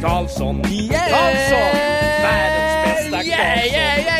Karlsson, Karlsson, världens bästa Karlsson. Yeah, yeah, yeah, yeah, yes! Welcome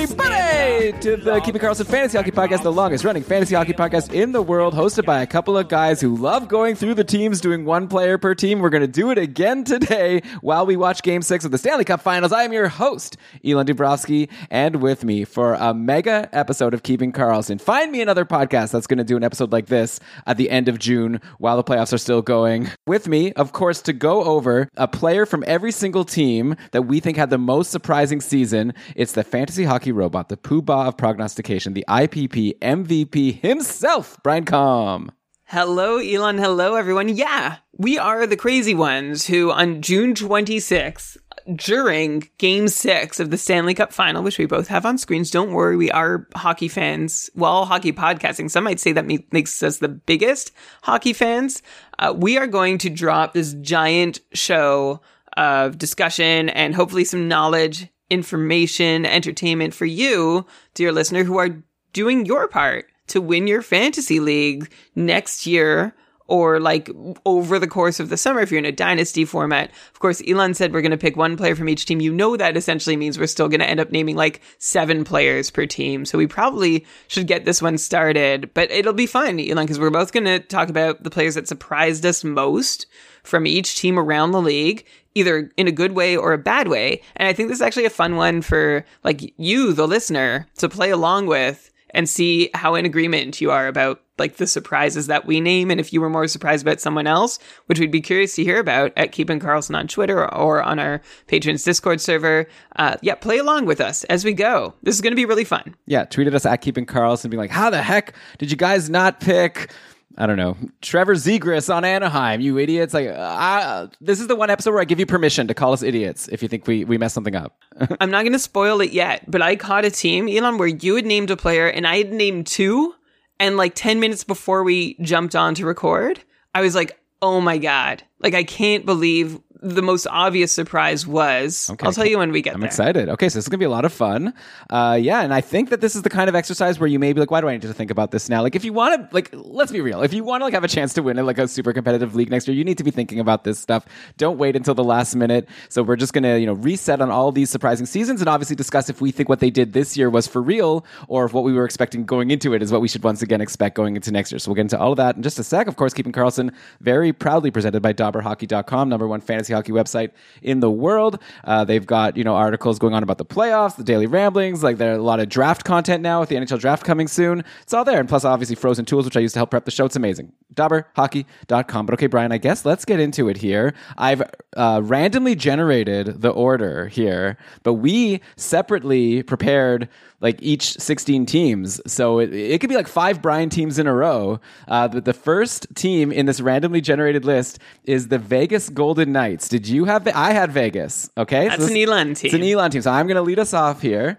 everybody to the Keeping Karlsson Fantasy Hockey Podcast, the longest running fantasy hockey podcast in the world, hosted by a couple of guys who love going through the teams, doing one player per team. We're going to do it again today while we watch Game Six of the Stanley Cup Finals. I am your host, Elon Dubrovsky, and with me for a mega episode of Keeping Karlsson. Find me another podcast that's going to do an episode like this at the end of June while the playoffs are still going. With me, of course, to go over a player from every single team that we think had the most surprising season. It's the fantasy hockey robot, the poobah of prognostication, the IPP MVP himself, Brian Com. Hello, Elon. Hello, everyone. Yeah, we are the crazy ones who on June 26th, during game six of the Stanley Cup final, which we both have on screens, don't worry, we are hockey fans. Well, hockey podcasting. Some might say that makes us the biggest hockey fans. Uh, we are going to drop this giant show of discussion and hopefully some knowledge, information, entertainment for you, dear listener, who are doing your part to win your fantasy league next year or like over the course of the summer if you're in a dynasty format. Of course, Elon said we're going to pick one player from each team. You know that essentially means we're still going to end up naming like seven players per team. So we probably should get this one started, but it'll be fun, Elon, because we're both going to talk about the players that surprised us most from each team around the league, either in a good way or a bad way. And I think this is actually a fun one for like you, the listener, to play along with and see how in agreement you are about like the surprises that we name and if you were more surprised about someone else which we'd be curious to hear about at keeping karlsson on twitter or on our patrons discord server uh, yeah play along with us as we go this is going to be really fun Yeah, tweeted us at Keeping Karlsson, being like, "How the heck did you guys not pick?" I don't know, Trevor Zegras on Anaheim, you idiots! Like, uh, this is the one episode where I give you permission to call us idiots if you think we we messed something up. i'm not going to spoil it yet but i caught a team elon where you had named a player and i had named two and like 10 minutes before we jumped on to record i was like oh my god like i can't believe the most obvious surprise was Okay. i'll tell you when we get there. I'm there excited. Okay, so this is gonna be a lot of fun. Uh, yeah, and I think that this is the kind of exercise where you may be like, "Why do I need to think about this now?" Like, if you want to, like, let's be real. If you want to like have a chance to win in like a super competitive league next year, you need to be thinking about this stuff. Don't wait until the last minute. So we're just gonna, you know, reset on all these surprising seasons and obviously discuss if we think what they did this year was for real or if what we were expecting going into it is what we should once again expect going into next year. So we'll get into all of that in just a sec. Of course, keeping Karlsson very proudly presented by DobberHockey.com, number one fantasy hockey website in the world. Uh, they've got you know articles going on about the playoffs, the daily ramblings. Like there are a lot of draft content now with the NHL draft coming soon. It's all there, and plus obviously frozen tools, which I use to help prep the show. It's amazing. DobberHockey.com. But okay, Brian, I guess let's get into it here. I've uh, randomly generated the order here, but we separately prepared like each 16 teams. So it, it could be like five Brian teams in a row. Uh, but the first team in this randomly generated list is the Vegas Golden Knights. Did you have? I had Vegas. Okay, That's an Elon team. It's an. Elon team. So I'm going to lead us off here.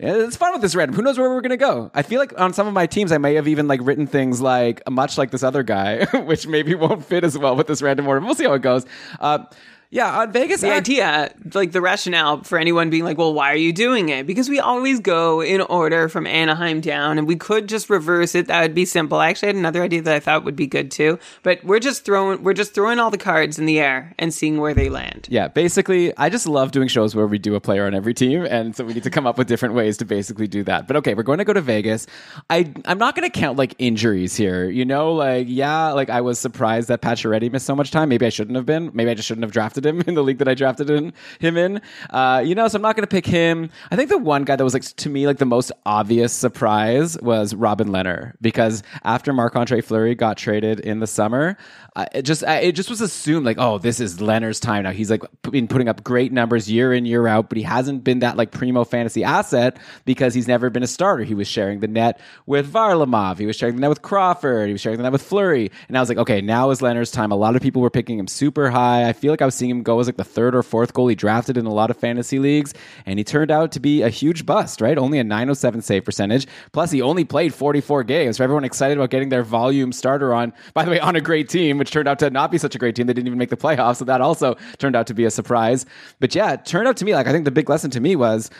It's fun with this random. Who knows where we're going to go? I feel like on some of my teams, I may have even like written things like much like this other guy, which maybe won't fit as well with this random order. We'll see how it goes. Uh, yeah, on Vegas, the I- idea, like the rationale for anyone being like, well, why are you doing it? Because we always go in order from Anaheim down, and we could just reverse it. That would be simple. I actually had another idea that I thought would be good too. But we're just throwing we're just throwing all the cards in the air and seeing where they land. Yeah, basically, I just love doing shows where we do a player on every team, and so we need to come up with different ways to basically do that. But okay, we're going to go to Vegas. I I'm not going to count like injuries here. You know, like yeah, like I was surprised that Pacioretty missed so much time. Maybe I shouldn't have been. Maybe I just shouldn't have drafted him in the league that I drafted in, him in. Uh, you know, so I'm not going to pick him. I think the one guy that was like to me like the most obvious surprise was Robin Lehner because after Marc Andre Fleury got traded in the summer, uh, it just I, it just was assumed like oh this is Lehner's time now. He's like been putting up great numbers year in year out, but he hasn't been that like primo fantasy asset because he's never been a starter. He was sharing the net with Varlamov, he was sharing the net with Crawford, he was sharing the net with Fleury and I was like okay now is Lehner's time. A lot of people were picking him super high. I feel like I was seeing him go as like the third or fourth goalie drafted in a lot of fantasy leagues, and he turned out to be a huge bust. Right, only a 907 save percentage. Plus, he only played 44 games. So everyone excited about getting their volume starter on. By the way, on a great team, which turned out to not be such a great team. They didn't even make the playoffs, so that also turned out to be a surprise. But yeah, it turned out to me like I think the big lesson to me was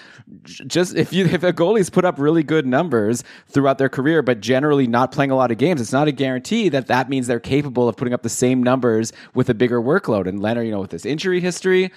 just if you if a goalie's put up really good numbers throughout their career, but generally not playing a lot of games, it's not a guarantee that that means they're capable of putting up the same numbers with a bigger workload. And Lehner, you know, with this injury history.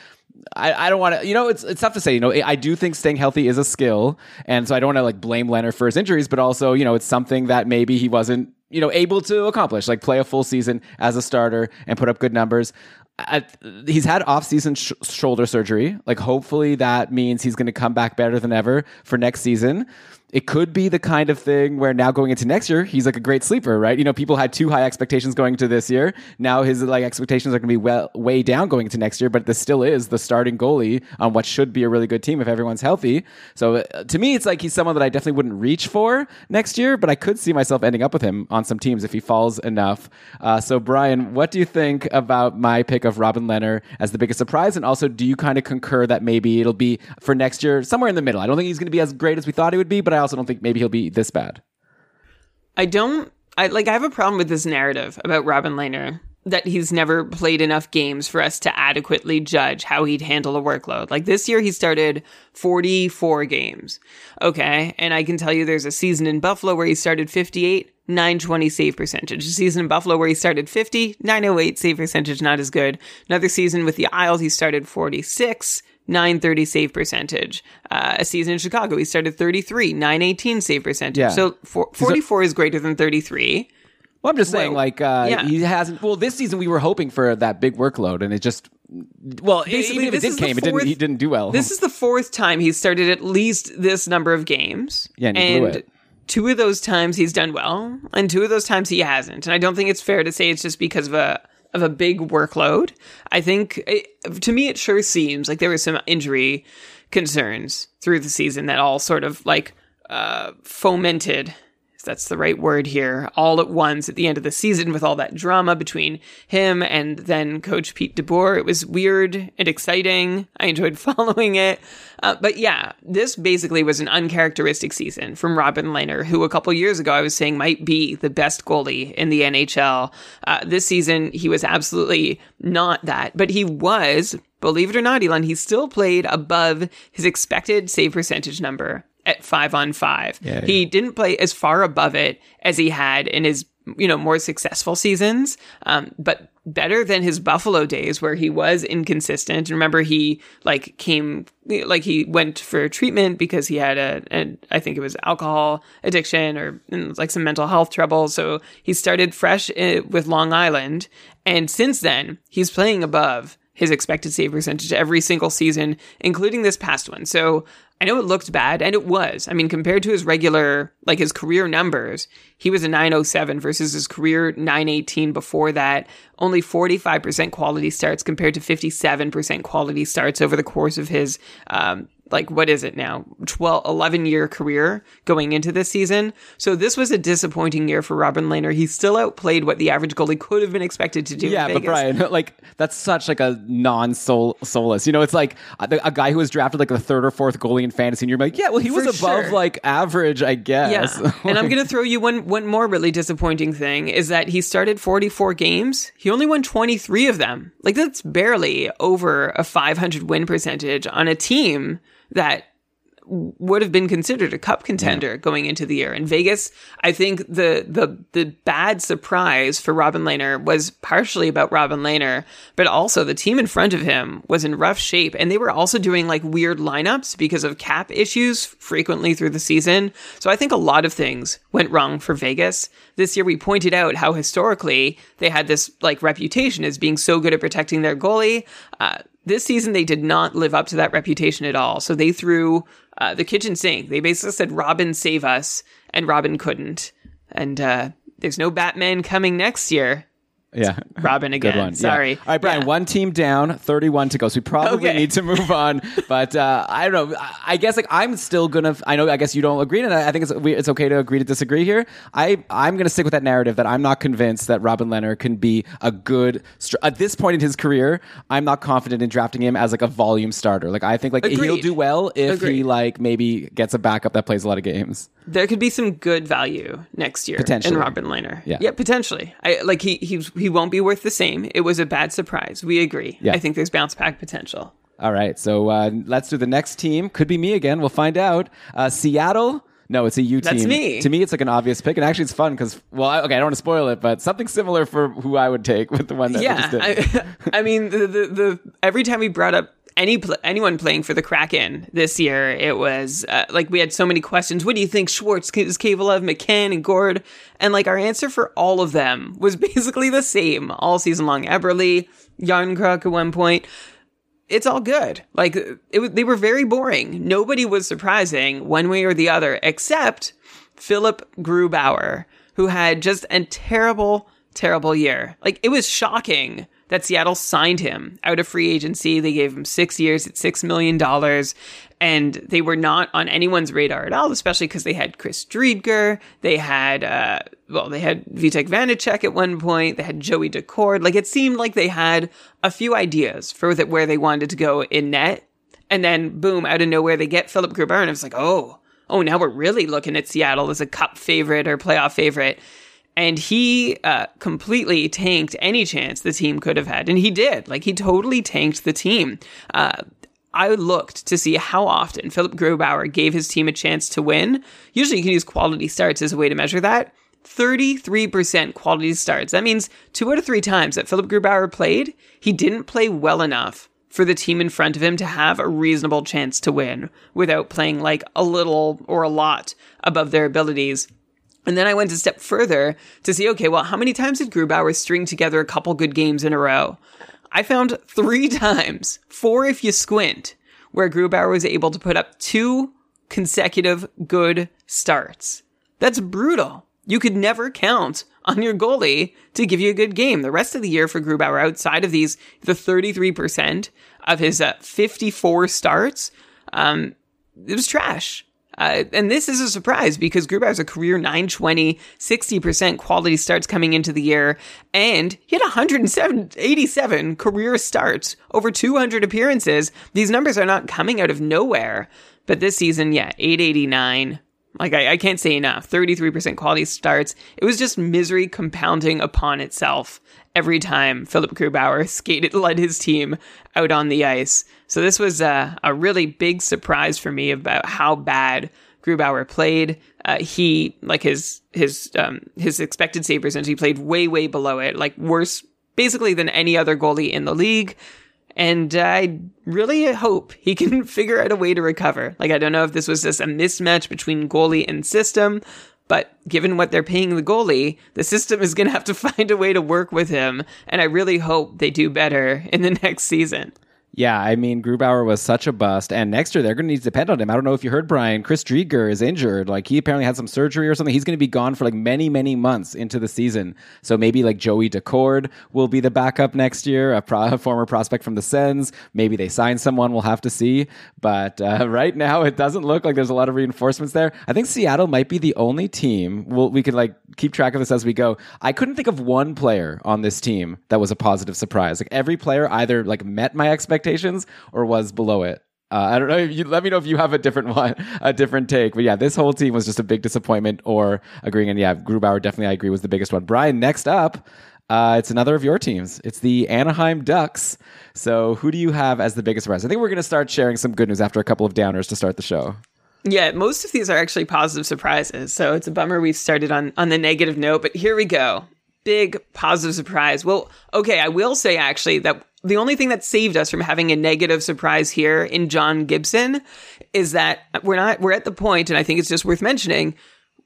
I, I don't want to, you know, it's it's tough to say. You know, I do think staying healthy is a skill, and so I don't want to like blame Lehner for his injuries, but also, you know, it's something that maybe he wasn't, you know, able to accomplish, like play a full season as a starter and put up good numbers. At, he's had off-season sh- shoulder surgery. Like, hopefully, that means he's going to come back better than ever for next season it could be the kind of thing where now going into next year, he's like a great sleeper, right? You know, people had too high expectations going into this year. Now his like expectations are going to be well way down going into next year, but this still is the starting goalie on what should be a really good team if everyone's healthy. So uh, to me, it's like he's someone that I definitely wouldn't reach for next year, but I could see myself ending up with him on some teams if he falls enough. Uh, so Brian, what do you think about my pick of Robin Lehner as the biggest surprise? And also, do you kind of concur that maybe it'll be for next year somewhere in the middle? I don't think he's going to be as great as we thought he would be, but I also don't think maybe he'll be this bad. I don't. I like. I have a problem with this narrative about Robin Lehner that he's never played enough games for us to adequately judge how he'd handle a workload. Like this year, he started 44 games. Okay. And I can tell you there's a season in Buffalo where he started 58, 920 save percentage. A season in Buffalo where he started 50, 908 save percentage, not as good. Another season with the Isles, he started 46, 930 save percentage. Uh, a season in Chicago, he started 33, 918 save percentage. Yeah. So for, 44 is greater than 33. Well, I'm just saying, Well, like, uh, yeah. he hasn't. Well, this season we were hoping for that big workload, and it just. Well, Basically, even if it did came, it didn't. He didn't do well. This is the fourth time he's started at least this number of games. Yeah, and he blew it. two of those times he's done well, and two of those times he hasn't. And I don't think it's fair to say it's just because of a of a big workload. I think it, to me it sure seems like there were some injury concerns through the season that all sort of like uh, fomented that's the right word here, all at once at the end of the season with all that drama between him and then Coach Pete DeBoer. It was weird and exciting. I enjoyed following it. Uh, but yeah, this basically was an uncharacteristic season from Robin Lehner, who a couple years ago I was saying might be the best goalie in the NHL. Uh, this season, he was absolutely not that, but he was, believe it or not, Elon, he still played above his expected save percentage number at five on five. Yeah, he didn't play as far above it as he had in his you know more successful seasons, um, but better than his Buffalo days where he was inconsistent. Remember, he like came like he went for treatment because he had a, a I think it was alcohol addiction or like some mental health trouble. So he started fresh uh, with Long Island, and since then he's playing above his expected save percentage every single season, including this past one. So I know it looked bad, and it was. I mean, compared to his regular, like his career numbers, he was a 907 versus his career 918 before that. Only 45% quality starts compared to 57% quality starts over the course of his, um, like, what is it now? 12, 11 year career going into this season. So this was a disappointing year for Robin Lehner. He still outplayed what the average goalie could have been expected to do. yeah, but Brian, like that's such like a non-soul soulless. You know, it's like uh, a, a guy who was drafted like the third or fourth goalie in fantasy, and you're like, yeah, well, he was For above sure. like average, I guess. Yeah. and I'm going to throw you one one more really disappointing thing is that he started 44 games. He only won 23 of them. Like that's barely over a 500 win percentage on a team that would have been considered a cup contender going into the year. In Vegas, I think the the the bad surprise for Robin Lehner was partially about Robin Lehner, but also the team in front of him was in rough shape and they were also doing like weird lineups because of cap issues frequently through the season. So I think a lot of things went wrong for Vegas. This year we pointed out how historically they had this like reputation as being so good at protecting their goalie. Uh, this season they did not live up to that reputation at all. So they threw uh, the kitchen sink. They basically said, Robin, save us. And Robin couldn't. And uh, there's no Batman coming next year. Yeah. Robin again. Good one. Yeah. Sorry. All right, Brian, Yeah. one team down, 31 to go. So we probably Okay. need to move on. But uh, I don't know. I- guess like I'm still going to, I know, I guess you don't agree. And I I think it's, we- it's okay to agree to disagree here. I, I'm going to stick with that narrative that I'm not convinced that Robin Lehner can be a good, at this point in his career, I'm not confident in drafting him as like a volume starter. Like I think like he'll do well if he like maybe gets a backup that plays a lot of games. there could be some good value next year Potentially. in Robin Lehner. Yeah. yeah, potentially. I like he he he won't be worth the same. It was a bad surprise. We agree. Yeah. I think there's bounce back potential. All right, so uh, let's do the next team. Could be me again. We'll find out. Uh, Seattle. No, it's a U team. That's me. To me, it's like an obvious pick, and actually, it's fun because, well, I, okay, I don't want to spoil it, but something similar for who I would take with the one that we just Yeah, did. I, I mean the, the the every time we brought up any pl- anyone playing for the Kraken this year, it was uh, like we had so many questions. What do you think, Schwartz, is Kovalev, McCann, and Gourde? And like our answer for all of them was basically the same all season long. Eberle, Jarnkrok at one point. It's all good. Like it, was- they were very boring. Nobody was surprising one way or the other, except Philip Grubauer, who had just a terrible, terrible year. Like it was shocking that Seattle signed him out of free agency. They gave him six years at six million dollars, and they were not on anyone's radar at all. Especially because they had Chris Driedger, they had uh, well, they had Vitek Vanacek at one point, they had Joey Daccord. Like it seemed like they had a few ideas for that where they wanted to go in net, and then boom, out of nowhere they get Philip Grubauer, and it was like, oh, oh, now we're really looking at Seattle as a cup favorite or playoff favorite. And he uh, completely tanked any chance the team could have had. And he did. Like, he totally tanked the team. Uh, I looked to see how often Philip Grubauer gave his team a chance to win. Usually, you can use quality starts as a way to measure that. 33% quality starts. That means two out of three times that Philip Grubauer played, he didn't play well enough for the team in front of him to have a reasonable chance to win without playing like a little or a lot above their abilities. And then I went a step further to see, okay, well, how many times did Grubauer string together a couple good games in a row? I found three times, four if you squint, where Grubauer was able to put up two consecutive good starts. That's brutal. You could never count on your goalie to give you a good game. The rest of the year for Grubauer, outside of these, the 33% of his uh, 54 starts, um, it was trash. Uh, and this is a surprise because Grubauer's a career 920, 60% quality starts coming into the year, and he had 187 career starts, over 200 appearances. These numbers are not coming out of nowhere. But this season, yeah, 889. Like, I, I can't say enough. 33% quality starts. It was just misery compounding upon itself every time Philip Grubauer skated, led his team out on the ice. So this was uh, a really big surprise for me about how bad Grubauer played. Uh, he like his his um, his expected save percentage. He played way way below it, like worse basically than any other goalie in the league. And I really hope he can figure out a way to recover. Like I don't know if this was just a mismatch between goalie and system, but given what they're paying the goalie, the system is going to have to find a way to work with him. And I really hope they do better in the next season. Yeah, I mean, Grubauer was such a bust, and next year they're going to need to depend on him. I don't know if you heard, Brian. Chris Driedger is injured. Like, he apparently had some surgery or something. He's going to be gone for like many, many months into the season. So maybe like Joey Daccord will be the backup next year, a, pro- former prospect from the Sens. Maybe they sign someone. We'll have to see. But uh, right now, it doesn't look like there's a lot of reinforcements there. I think Seattle might be the only team. We'll, we can like keep track of this as we go. I couldn't think of one player on this team that was a positive surprise. Like every player either like met my expectations or was below it. Uh, I don't know. You, let me know if you have a different one, a different take. But yeah, this whole team was just a big disappointment or agreeing. And yeah, Grubauer definitely, I agree, was the biggest one. Brian, next up, uh, it's another of your teams. It's the Anaheim Ducks. So who do you have as the biggest surprise? I think we're going to start sharing some good news after a couple of downers to start the show. Yeah, most of these are actually positive surprises. So it's a bummer we've started on on the negative note, but here we go. Big positive surprise. Well, okay, I will say actually that the only thing that saved us from having a negative surprise here in John Gibson is that we're not we're at the point and I think it's just worth mentioning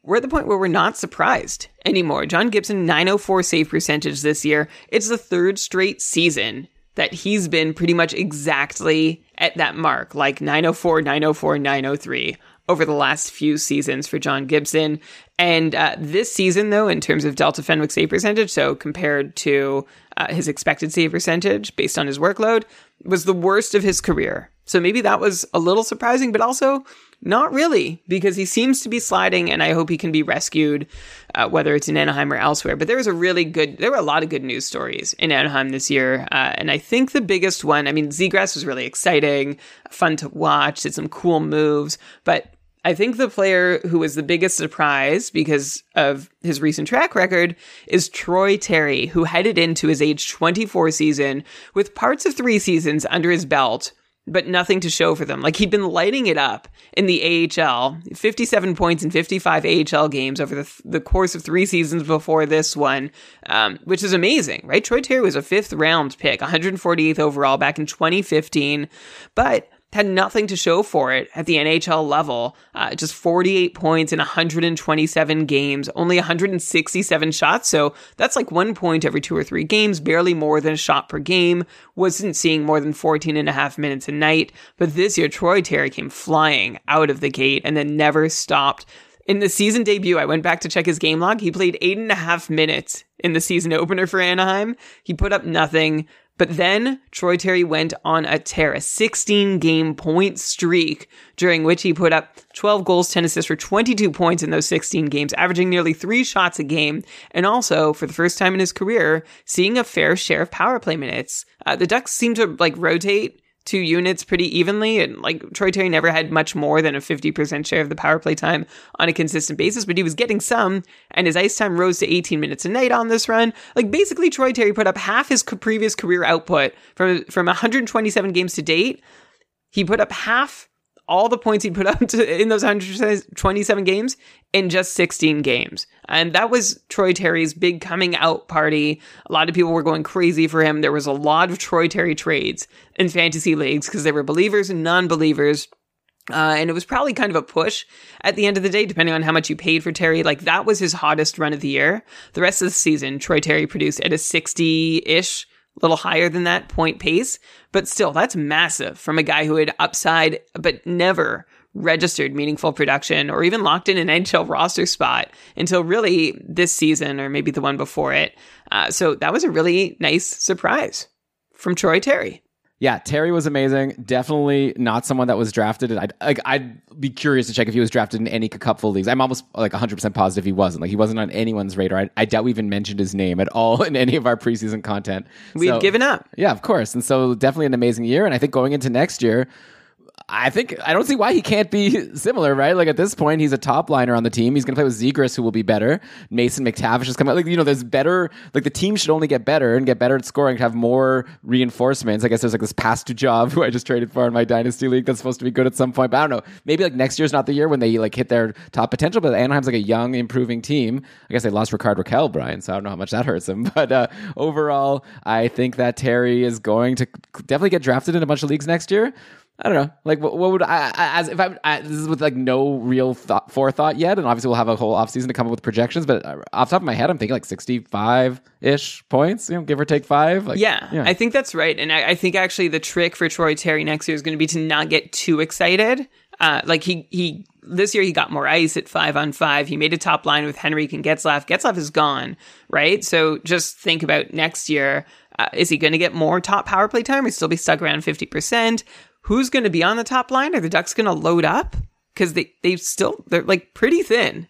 we're at the point where we're not surprised anymore. John Gibson 904 save percentage this year. It's the third straight season that he's been pretty much exactly at that mark, like 904, 904, 903 over the last few seasons for John Gibson. And uh, this season, though, in terms of Delta Fenwick save percentage, so compared to uh, his expected save percentage based on his workload, was the worst of his career. So maybe that was a little surprising, but also not really, because he seems to be sliding, and I hope he can be rescued, uh, whether it's in Anaheim or elsewhere. But there was a really good, there were a lot of good news stories in Anaheim this year, uh, and I think the biggest one, I mean, Zegras was really exciting, fun to watch, did some cool moves, but I think the player who was the biggest surprise because of his recent track record is Troy Terry, who headed into his age 24 season with parts of three seasons under his belt, but nothing to show for them. Like he'd been lighting it up in the AHL, 57 points in 55 AHL games over the, the course of three seasons before this one, um, which is amazing, right? Troy Terry was a fifth round pick, 148th overall back in 2015, but had nothing to show for it at the NHL level. Uh, just 48 points in 127 games, only 167 shots. So that's like one point every two or three games, barely more than a shot per game. Wasn't seeing more than 14 and a half minutes a night. But this year, Troy Terry came flying out of the gate and then never stopped. In the season debut, I went back to check his game log. He played eight and a half minutes in the season opener for Anaheim. He put up nothing. But then Troy Terry went on a tear, a 16 game point streak during which he put up 12 goals, 10 assists for 22 points in those 16 games, averaging nearly three shots a game. And also, for the first time in his career, seeing a fair share of power play minutes. Uh, the Ducks seem to like rotate two units pretty evenly. And like Troy Terry never had much more than a 50% share of the power play time on a consistent basis, but he was getting some. And his ice time rose to 18 minutes a night on this run. Like basically, Troy Terry put up half his previous career output from, from 127 games to date. He put up half all the points he put up to, in those 127 games in just 16 games. And that was Troy Terry's big coming out party. A lot of people were going crazy for him. There was a lot of Troy Terry trades in fantasy leagues because there were believers and non believers. Uh, and it was probably kind of a push at the end of the day, depending on how much you paid for Terry. Like that was his hottest run of the year. The rest of the season, Troy Terry produced at a 60 ish a little higher than that point pace, but still, that's massive from a guy who had upside, but never registered meaningful production or even locked in an NHL roster spot until really this season or maybe the one before it. Uh, so that was a really nice surprise from Troy Terry. Yeah, Terry was amazing. Definitely not someone that was drafted. I'd like, I'd be curious to check if he was drafted in any cupful leagues. I'm almost like 100 percent positive he wasn't. Like he wasn't on anyone's radar. I, I, doubt we even mentioned his name at all in any of our preseason content. We've so, given up. Yeah, of course. And so definitely an amazing year. And I think going into next year, I think I don't see why he can't be similar, right? Like at this point, he's a top liner on the team. He's going to play with Zegras, who will be better. Mason McTavish is coming. Like you know, there's better. Like the team should only get better and get better at scoring. To have more reinforcements. I guess there's like this Pastujov who I just traded for in my dynasty league that's supposed to be good at some point. But I don't know. Maybe like next year's not the year when they like hit their top potential. But Anaheim's like a young, improving team. I guess they lost Rickard Rakell Brian. So I don't know how much that hurts him. But uh, overall, I think that Terry is going to definitely get drafted in a bunch of leagues next year. I don't know. Like, what, what would I, as if I, I, this is with like no real thought, forethought yet, and obviously we'll have a whole offseason to come up with projections. But uh, off top of my head, I'm thinking like 65 ish points, you know, give or take five. Like, yeah, yeah, I think that's right. And I, I, think actually the trick for Troy Terry next year is going to be to not get too excited. Uh, like he he this year he got more ice at five on five. He made a top line with Henrique and Getzlaf. Getzlaf is gone, right? So just think about next year. Uh, is he going to get more top power play time or still be stuck around 50%? Who's going to be on the top line? Are the Ducks going to load up? Because they they still they're like pretty thin.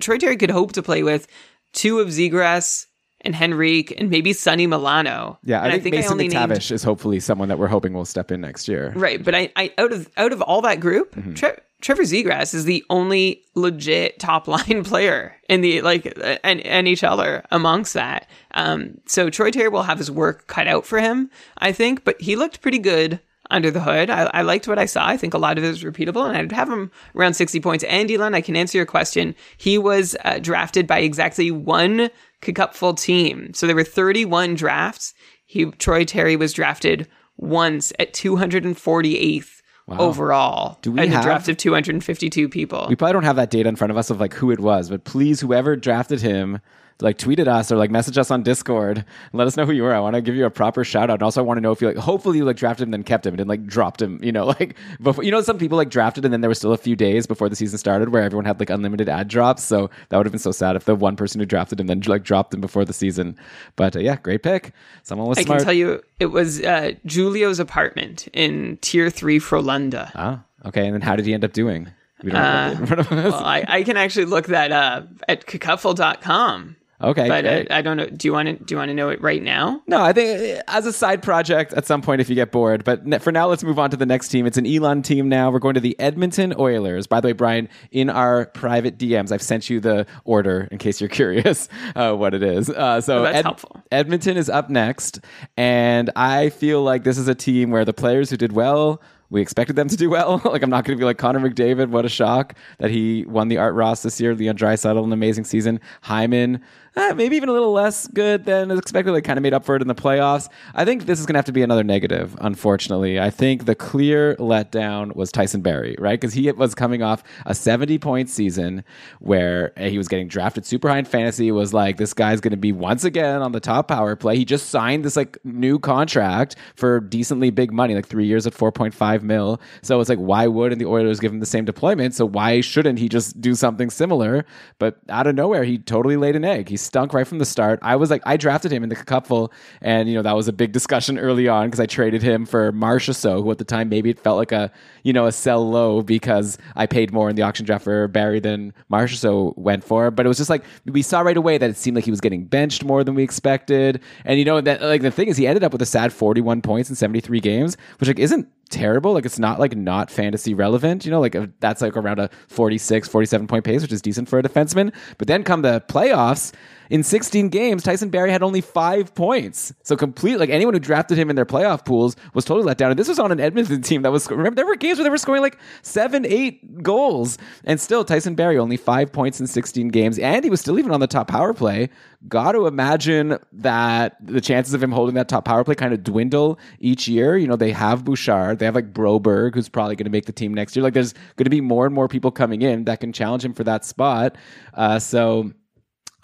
Troy Terry could hope to play with two of Zegras and Henrique and maybe Sonny Milano. Yeah, I think, I think, Mason I only McTavish named... is hopefully someone that we're hoping will step in next year. Right, but I, I out of out of all that group, mm-hmm. Tre- Trevor Zegras is the only legit top line player in the like an NHLer amongst that. Um, so Troy Terry will have his work cut out for him, I think, but he looked pretty good under the hood. I, I, liked what I saw. I think a lot of it is repeatable, and I'd have him around 60 points. And Elon, I can answer your question. He was uh, drafted by exactly one Cupful team. So there were 31 drafts. He Troy Terry was drafted once at 248th Wow. overall. Do we have a draft of 252 people? We probably don't have that data in front of us of like who it was, but please, whoever drafted him, like tweet at us or like message us on Discord. And let us know who you are. I want to give you a proper shout out. And also, I want to know if you like. Hopefully, you like drafted him, and then kept him, and then like dropped him. You know, like before. You know, some people like drafted, and then there was still a few days before the season started where everyone had like unlimited ad drops. So that would have been so sad if the one person who drafted him then like dropped him before the season. But uh, yeah, great pick. Someone was I smart. can tell you, it was uh, Julio's apartment in Tier Three Frolunda. Ah, okay. And then how did he end up doing? We don't have that in front of us. Well, I, I can actually look that up at cacuffle.com. okay, But uh. I don't know. Do you want to? Do you want to know it right now? No, I think as a side project at some point if you get bored. But for now, let's move on to the next team. It's an Elon team now. We're going to the Edmonton Oilers. By the way, Brian, in our private DMs, I've sent you the order in case you're curious uh, what it is. Uh, so Oh, that's helpful. Edmonton is up next, and I feel like this is a team where the players who did well. We expected them to do well. like I'm not going to be like Connor McDavid. What a shock that he won the Art Ross this year. Leon Draisaitl, an amazing season. Hyman, eh, maybe even a little less good than expected. Like kind of made up for it in the playoffs. I think this is going to have to be another negative. Unfortunately, I think the clear letdown was Tyson Barrie, right? Because he was coming off a 70 point season where eh, he was getting drafted super high in fantasy. It was like this guy's going to be once again on the top power play. He just signed this like new contract for decently big money, like three years at 4.5 mil. So it's like, why wouldn't the Oilers give him the same deployment? So why shouldn't he just do something similar? But out of nowhere, he totally laid an egg. He stunk right from the start. I was like, I drafted him in the cupful, and you know that was a big discussion early on because I traded him for Marchessault, who at the time maybe it felt like a you know a sell low because I paid more in the auction draft for Barrie than Marchessault went for. But it was just like we saw right away that it seemed like he was getting benched more than we expected, and you know that like the thing is he ended up with a sad 41 points in 73 games, which like isn't terrible. Like it's not like not fantasy relevant, you know, like uh, that's like around a 46, 47 point pace, which is decent for a defenseman. But then come the playoffs, in 16 games, Tyson Barrie had only five points. So complete, like anyone who drafted him in their playoff pools was totally let down. And this was on an Edmonton team that was, remember, there were games where they were scoring like seven, eight goals. And still, Tyson Barrie only five points in 16 games. And he was still even on the top power play. Got to imagine that the chances of him holding that top power play kind of dwindle each year. You know, they have Bouchard, they have like Broberg, who's probably going to make the team next year. Like there's going to be more and more people coming in that can challenge him for that spot. Uh, so,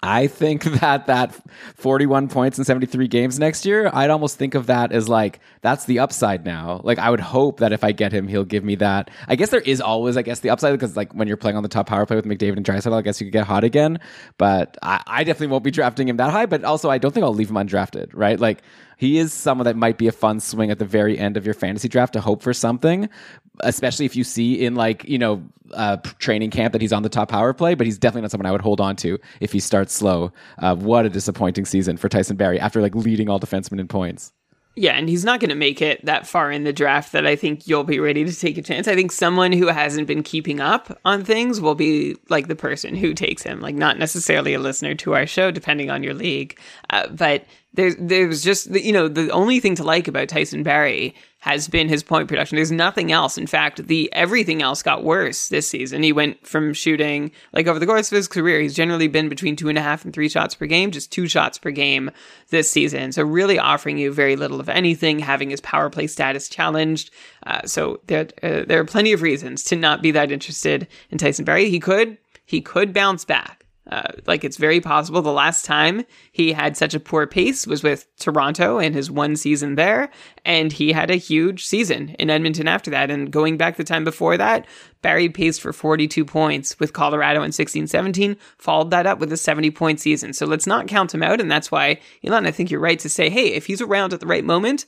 I think that that 41 points in 73 games next year, I'd almost think of that as like that's the upside now. Like I would hope that if I get him, he'll give me that. I guess there is always, I guess, the upside because like when you're playing on the top power play with McDavid and Draisaitl, I guess you could get hot again. But I, I definitely won't be drafting him that high. But also, I don't think I'll leave him undrafted. Right? Like he is someone that might be a fun swing at the very end of your fantasy draft to hope for something, especially if you see in like, you know, uh, training camp that he's on the top power play, but he's definitely not someone I would hold on to if he starts slow. Uh, what a disappointing season for Tyson Barrie after like leading all defensemen in points. Yeah, and he's not going to make it that far in the draft that I think you'll be ready to take a chance. I think someone who hasn't been keeping up on things will be like the person who takes him, like not necessarily a listener to our show, depending on your league. Uh, but there's there's just the, you know the only thing to like about Tyson Barrie has been his point production. There's nothing else. In fact, the everything else got worse this season. He went from shooting like over the course of his career, he's generally been between two and a half and three shots per game, just two shots per game this season. So really offering you very little of anything, having his power play status challenged. Uh, so there uh, there are plenty of reasons to not be that interested in Tyson Barrie. He could he could bounce back. Uh, like it's very possible the last time he had such a poor pace was with Toronto in his one season there, and he had a huge season in Edmonton after that. And going back the time before that, Barrie paced for 42 points with Colorado in 16 17, followed that up with a 70 point season. So let's not count him out. And that's why, Elon, I think you're right to say, hey, if he's around at the right moment,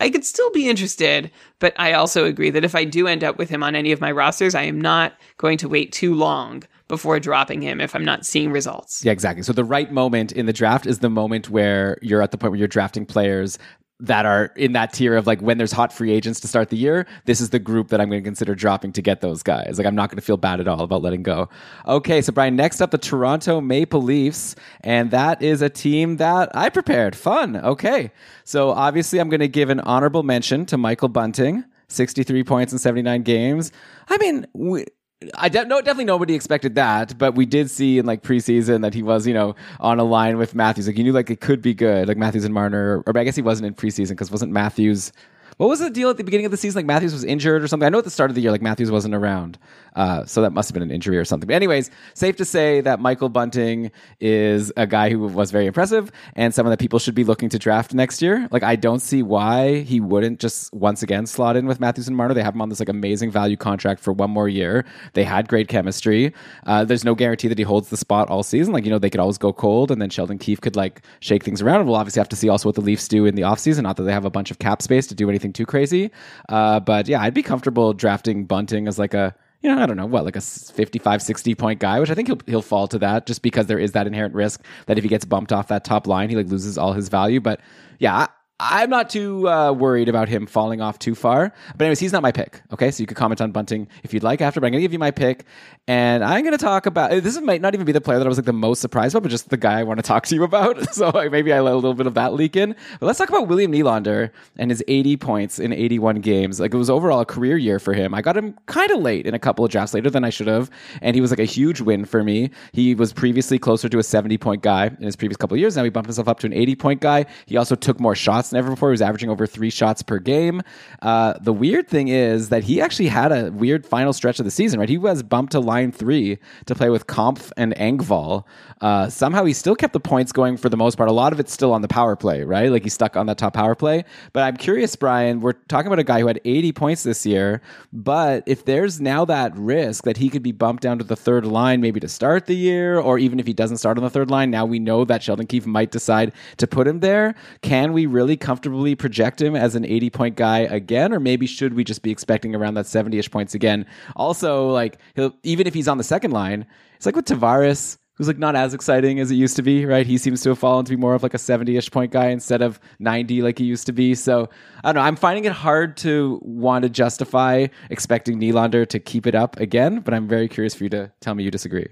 I could still be interested, but I also agree that if I do end up with him on any of my rosters, I am not going to wait too long before dropping him if I'm not seeing results. Yeah, exactly. So the right moment in the draft is the moment where you're at the point where you're drafting players that are in that tier of like when there's hot free agents to start the year, this is the group that I'm going to consider dropping to get those guys. Like I'm not going to feel bad at all about letting go. Okay, so Brian, next up the Toronto Maple Leafs, and that is a team that I prepared. Fun. Okay. So obviously I'm going to give an honorable mention to Michael Bunting, 63 points in 79 games. I mean, we, I de- no, definitely nobody expected that, but we did see in like preseason that he was, you know, on a line with Matthews. Like you knew like it could be good, like Matthews and Marner, or, or I guess he wasn't in preseason because wasn't Matthews What was the deal at the beginning of the season? Like Matthews was injured or something. I know at the start of the year, like Matthews wasn't around, uh, so that must have been an injury or something. But anyways, safe to say that Michael Bunting is a guy who was very impressive and someone that people should be looking to draft next year. Like I don't see why he wouldn't just once again slot in with Matthews and Marner. They have him on this like amazing value contract for one more year. They had great chemistry. Uh, there's no guarantee that he holds the spot all season. Like you know they could always go cold, and then Sheldon Keefe could like shake things around. And we'll obviously have to see also what the Leafs do in the offseason. Not that they have a bunch of cap space to do anything too crazy. Uh, but yeah, I'd be comfortable drafting Bunting as like a you know, I don't know what, like a 55, 60 point guy, which I think he'll he'll fall to that just because there is that inherent risk that if he gets bumped off that top line, he like loses all his value. But yeah, I'm not too uh, worried about him falling off too far. But anyways, he's not my pick. Okay, so you could comment on Bunting if you'd like after, but I'm going to give you my pick, and I'm going to talk about this. Might not even be the player that I was like the most surprised about, but just the guy I want to talk to you about. so like, maybe I let a little bit of that leak in. But let's talk about William Nylander and his 80 points in 81 games. Like it was overall a career year for him. I got him kind of late in a couple of drafts later than I should have, and he was like a huge win for me. He was previously closer to a 70 point guy in his previous couple of years. Now he bumped himself up to an 80 point guy. He also took more shots than ever before. He was averaging over three shots per game. Uh, the weird thing is that he actually had a weird final stretch of the season, right? He was bumped to line three to play with Kampf and Engvall. Uh, somehow he still kept the points going for the most part. A lot of it's still on the power play, right? Like he's stuck on that top power play. But I'm curious, Brian, we're talking about a guy who had 80 points this year, but if there's now that risk that he could be bumped down to the third line maybe to start the year, or even if he doesn't start on the third line, now we know that Sheldon Keefe might decide to put him there. Can we really comfortably project him as an 80 point guy again, or maybe should we just be expecting around that 70 ish points again? Also, like, he'll, even if he's on the second line, it's like with Tavares, who's like not as exciting as it used to be, right? He seems to have fallen to be more of like a 70 ish point guy instead of 90 like he used to be. So I don't know. I'm finding it hard to want to justify expecting Nylander to keep it up again, but I'm very curious for you to tell me you disagree.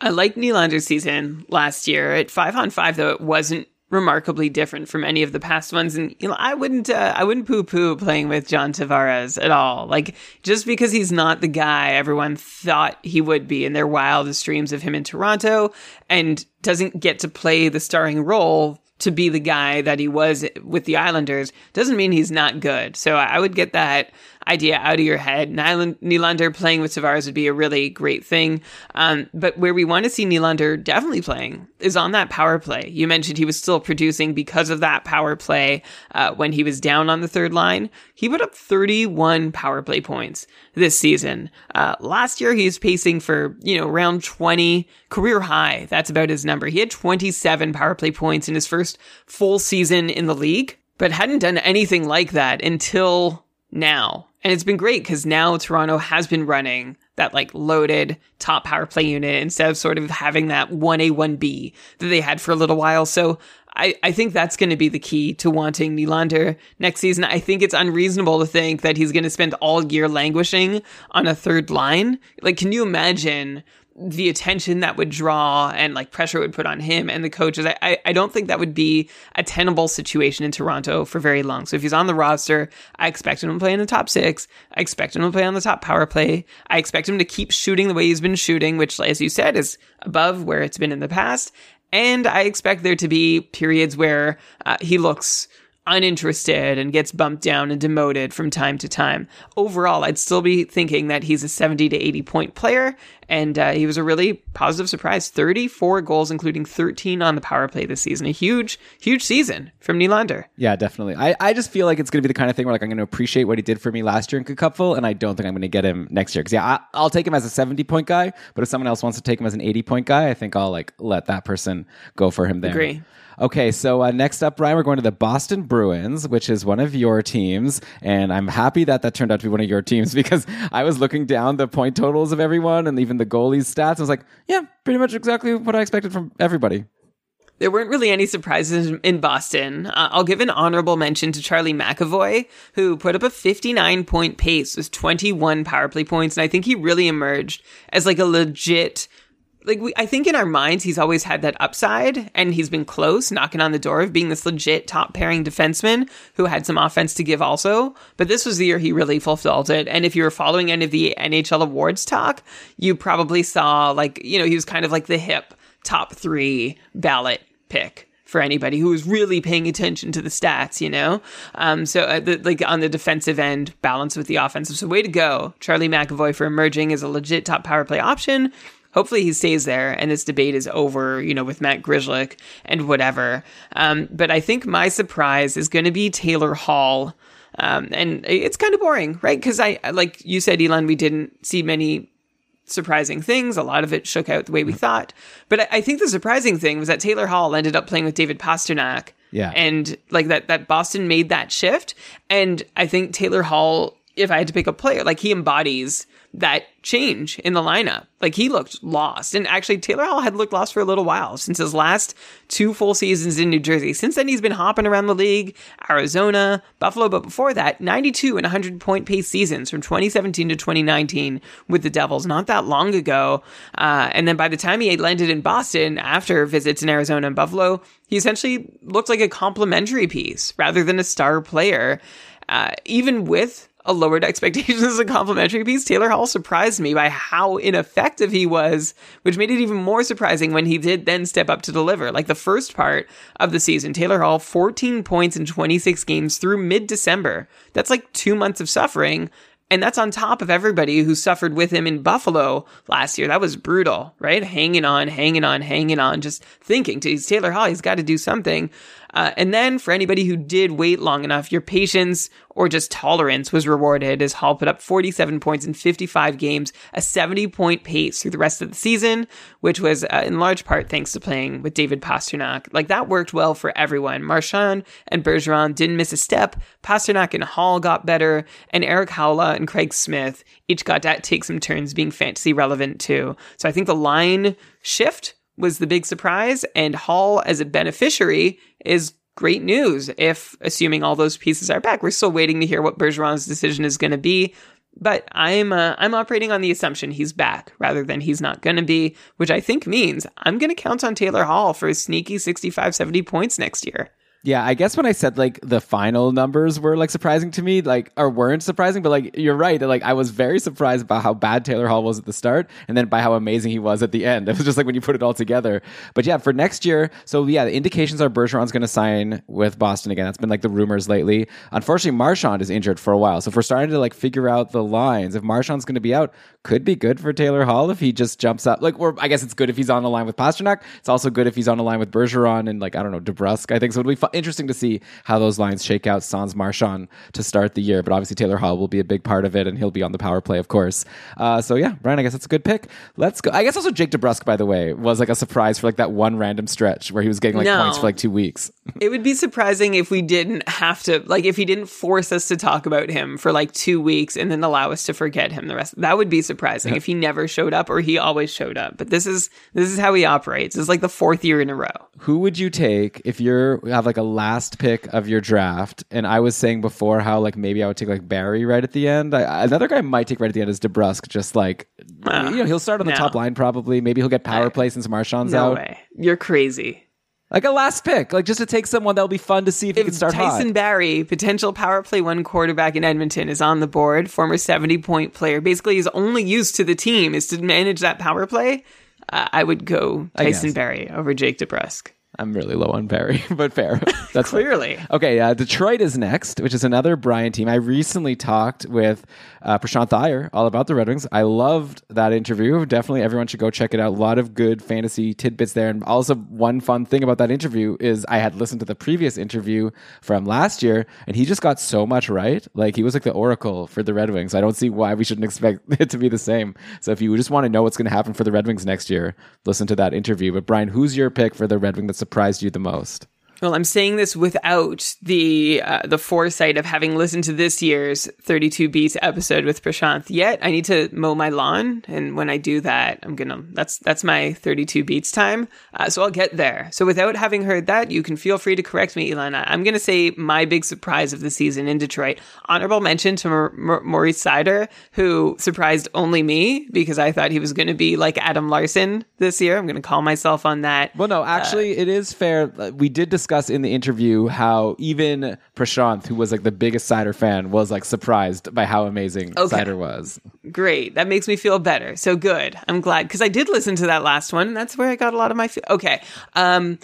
I liked Nylander's season last year. At five on five, though, it wasn't remarkably different from any of the past ones. And you know I wouldn't uh, I wouldn't poo poo playing with John Tavares at all. Like just because he's not the guy everyone thought he would be. In their wildest dreams of him in Toronto and doesn't get to play the starring role to be the guy that he was with the Islanders doesn't mean he's not good. So I would get that idea out of your head. Nylander playing with Tavares would be a really great thing. Um, but where we want to see Nylander definitely playing is on that power play. You mentioned he was still producing because of that power play uh, when he was down on the third line. He put up 31 power play points this season. Uh, last year, he was pacing for, you know, around 20 career high. That's about his number. He had 27 power play points in his first full season in the league, but hadn't done anything like that until now. And it's been great because now Toronto has been running that like loaded top power play unit instead of sort of having that 1A, 1B that they had for a little while. So I, I think that's going to be the key to wanting Nylander next season. I think it's unreasonable to think that he's going to spend all year languishing on a third line. Like, can you imagine the attention that would draw and like pressure would put on him and the coaches. I, I don't think that would be a tenable situation in Toronto for very long. So if he's on the roster, I expect him to play in the top six. I expect him to play on the top power play. I expect him to keep shooting the way he's been shooting, which, as you said, is above where it's been in the past. And I expect there to be periods where uh, he looks uninterested and gets bumped down and demoted from time to time. Overall, I'd still be thinking that he's a 70 to 80 point player, and uh, he was a really positive surprise. 34 goals, including 13 on the power play this season. A huge, huge season from Nylander. Yeah, definitely. I, I just feel like it's going to be the kind of thing where like I'm going to appreciate what he did for me last year in Cupful, and I don't think I'm going to get him next year. Because yeah, I, will take him as a 70 point guy, but if someone else wants to take him as an 80 point guy, I think I'll like let that person go for him there. Agree. Okay, so uh, next up, Brian, we're going to the Boston Bruins, which is one of your teams, and I'm happy that that turned out to be one of your teams because I was looking down the point totals of everyone and even the goalies' stats. I was like, yeah, pretty much exactly what I expected from everybody. There weren't really any surprises in Boston. Uh, I'll give an honorable mention to Charlie McAvoy, who put up a 59 point pace with 21 power play points, and I think he really emerged as like a legit like we, I think in our minds he's always had that upside and he's been close knocking on the door of being this legit top pairing defenseman who had some offense to give also but this was the year he really fulfilled it and if you were following any of the NHL awards talk you probably saw like you know he was kind of like the hip top 3 ballot pick for anybody who was really paying attention to the stats, you know? Um, so, uh, the, like on the defensive end, balance with the offensive. So, way to go, Charlie McAvoy, for emerging as a legit top power play option. Hopefully he stays there and this debate is over, you know, with Matt Grzelcyk and whatever. Um, but I think my surprise is going to be Taylor Hall. Um, and it's kind of boring, right? Because I, like you said, Elon, we didn't see many surprising things. A lot of it shook out the way we thought. But I, I think the surprising thing was that Taylor Hall ended up playing with David Pastrnak. Yeah. And like that, that Boston made that shift. And I think Taylor Hall, if I had to pick a player, like he embodies that change in the lineup. Like he looked lost. And actually, Taylor Hall had looked lost for a little while since his last two full seasons in New Jersey. Since then, he's been hopping around the league, Arizona, Buffalo, but before that, 92 and 100 point pace seasons from 2017 to 2019 with the Devils, not that long ago. Uh, and then by the time he landed in Boston after visits in Arizona and Buffalo, he essentially looked like a complementary piece rather than a star player. Uh, even with a lowered expectations as a complimentary piece, Taylor Hall surprised me by how ineffective he was, which made it even more surprising when he did then step up to deliver. Like the first part of the season, Taylor Hall, 14 points in 26 games through mid December. That's like two months of suffering. And that's on top of everybody who suffered with him in Buffalo last year. That was brutal, right? Hanging on, hanging on, hanging on, just thinking Taylor Hall, he's got to do something. Uh, and then for anybody who did wait long enough, your patience or just tolerance was rewarded as Hall put up 47 points in 55 games, a 70 point pace through the rest of the season, which was uh, in large part thanks to playing with David Pastrnak. Like that worked well for everyone. Marchand and Bergeron didn't miss a step. Pastrnak and Hall got better, and Erik Haula and Craig Smith each got to take some turns being fantasy relevant too. So I think the line shift was the big surprise, and Hall as a beneficiary is great news if assuming all those pieces are back. We're still waiting to hear what Bergeron's decision is going to be. But I'm uh, I'm operating on the assumption he's back rather than he's not going to be, which I think means I'm going to count on Taylor Hall for a sneaky 65 70 points next year. Yeah, I guess when I said like the final numbers were like surprising to me, like or weren't surprising, but like you're right. Like I was very surprised by how bad Taylor Hall was at the start, and then by how amazing he was at the end. It was just like when you put it all together. But yeah, for next year, so yeah, the indications are Bergeron's going to sign with Boston again. That's been like the rumors lately. Unfortunately, Marchand is injured for a while, so if we're starting to like figure out the lines, if Marchand's going to be out, could be good for Taylor Hall if he just jumps up. Like, or I guess it's good if he's on the line with Pastrnak. It's also good if he's on the line with Bergeron and like I don't know DeBrusk. I think so. It'll be fu- interesting to see how those lines shake out. Sans Marchand to start the year, but obviously Taylor Hall will be a big part of it, and he'll be on the power play, of course. Uh, so yeah, Brian, I guess that's a good pick. Let's go. I guess also Jake DeBrusk, by the way, was like a surprise for like that one random stretch where he was getting like No. points for like two weeks. It would be surprising if we didn't have to, like, if he didn't force us to talk about him for like two weeks and then allow us to forget him the rest. That would be surprising if he never showed up or he always showed up. But this is this is how he operates. It's like the fourth year in a row. Who would you take if you're have like a last pick of your draft? And I was saying before how like maybe I would take like Barrie right at the end. I, another guy I might take right at the end is DeBrusk. Just like Ah, you know, he'll start on the no. top line probably. Maybe he'll get power play since Marchand's No out. way. You're crazy. Like a last pick, like just to take someone that'll be fun to see if, he can start Tyson hot. Barrie, potential power play one quarterback in Edmonton, is on the board. Former 70 point player. Basically, his only use to the team is to manage that power play. Uh, I would go Tyson. Barrie over Jake DeBrusk. I'm really low on Barrie, but fair. That's fine. Clearly. Okay, uh, Detroit is next, which is another Brian team. I recently talked with uh, Prashant Iyer all about the Red Wings. I loved that interview. Definitely, everyone should go check it out. A lot of good fantasy tidbits there. And also, one fun thing about that interview is I had listened to the previous interview from last year, and he just got so much right. Like he was like the oracle for the Red Wings. I don't see why we shouldn't expect it to be the same. So if you just want to know what's going to happen for the Red Wings next year, listen to that interview. But Brian, who's your pick for the Red Wing that surprised you the most? Well, I'm saying this without the uh, the foresight of having listened to this year's 32 Beats episode with Prashant. Yet I need to mow my lawn, and when I do that, I'm gonna that's that's my 32 Beats time. Uh, so I'll get there. So without having heard that, you can feel free to correct me, Elena. I'm gonna say my big surprise of the season in Detroit. Honorable mention to Mar- Mar- Maurice Seider, who surprised only me because I thought he was gonna be like Adam Larson this year. I'm gonna call myself on that. Well, no, actually, it is fair. Uh, We did discuss in the interview how even Prashant, who was like the biggest Seider fan, was like surprised by how amazing Okay. Seider was. Great. That makes me feel better. So good. I'm glad because I did listen to that last one. And that's where I got a lot of my. Fe- okay. Um,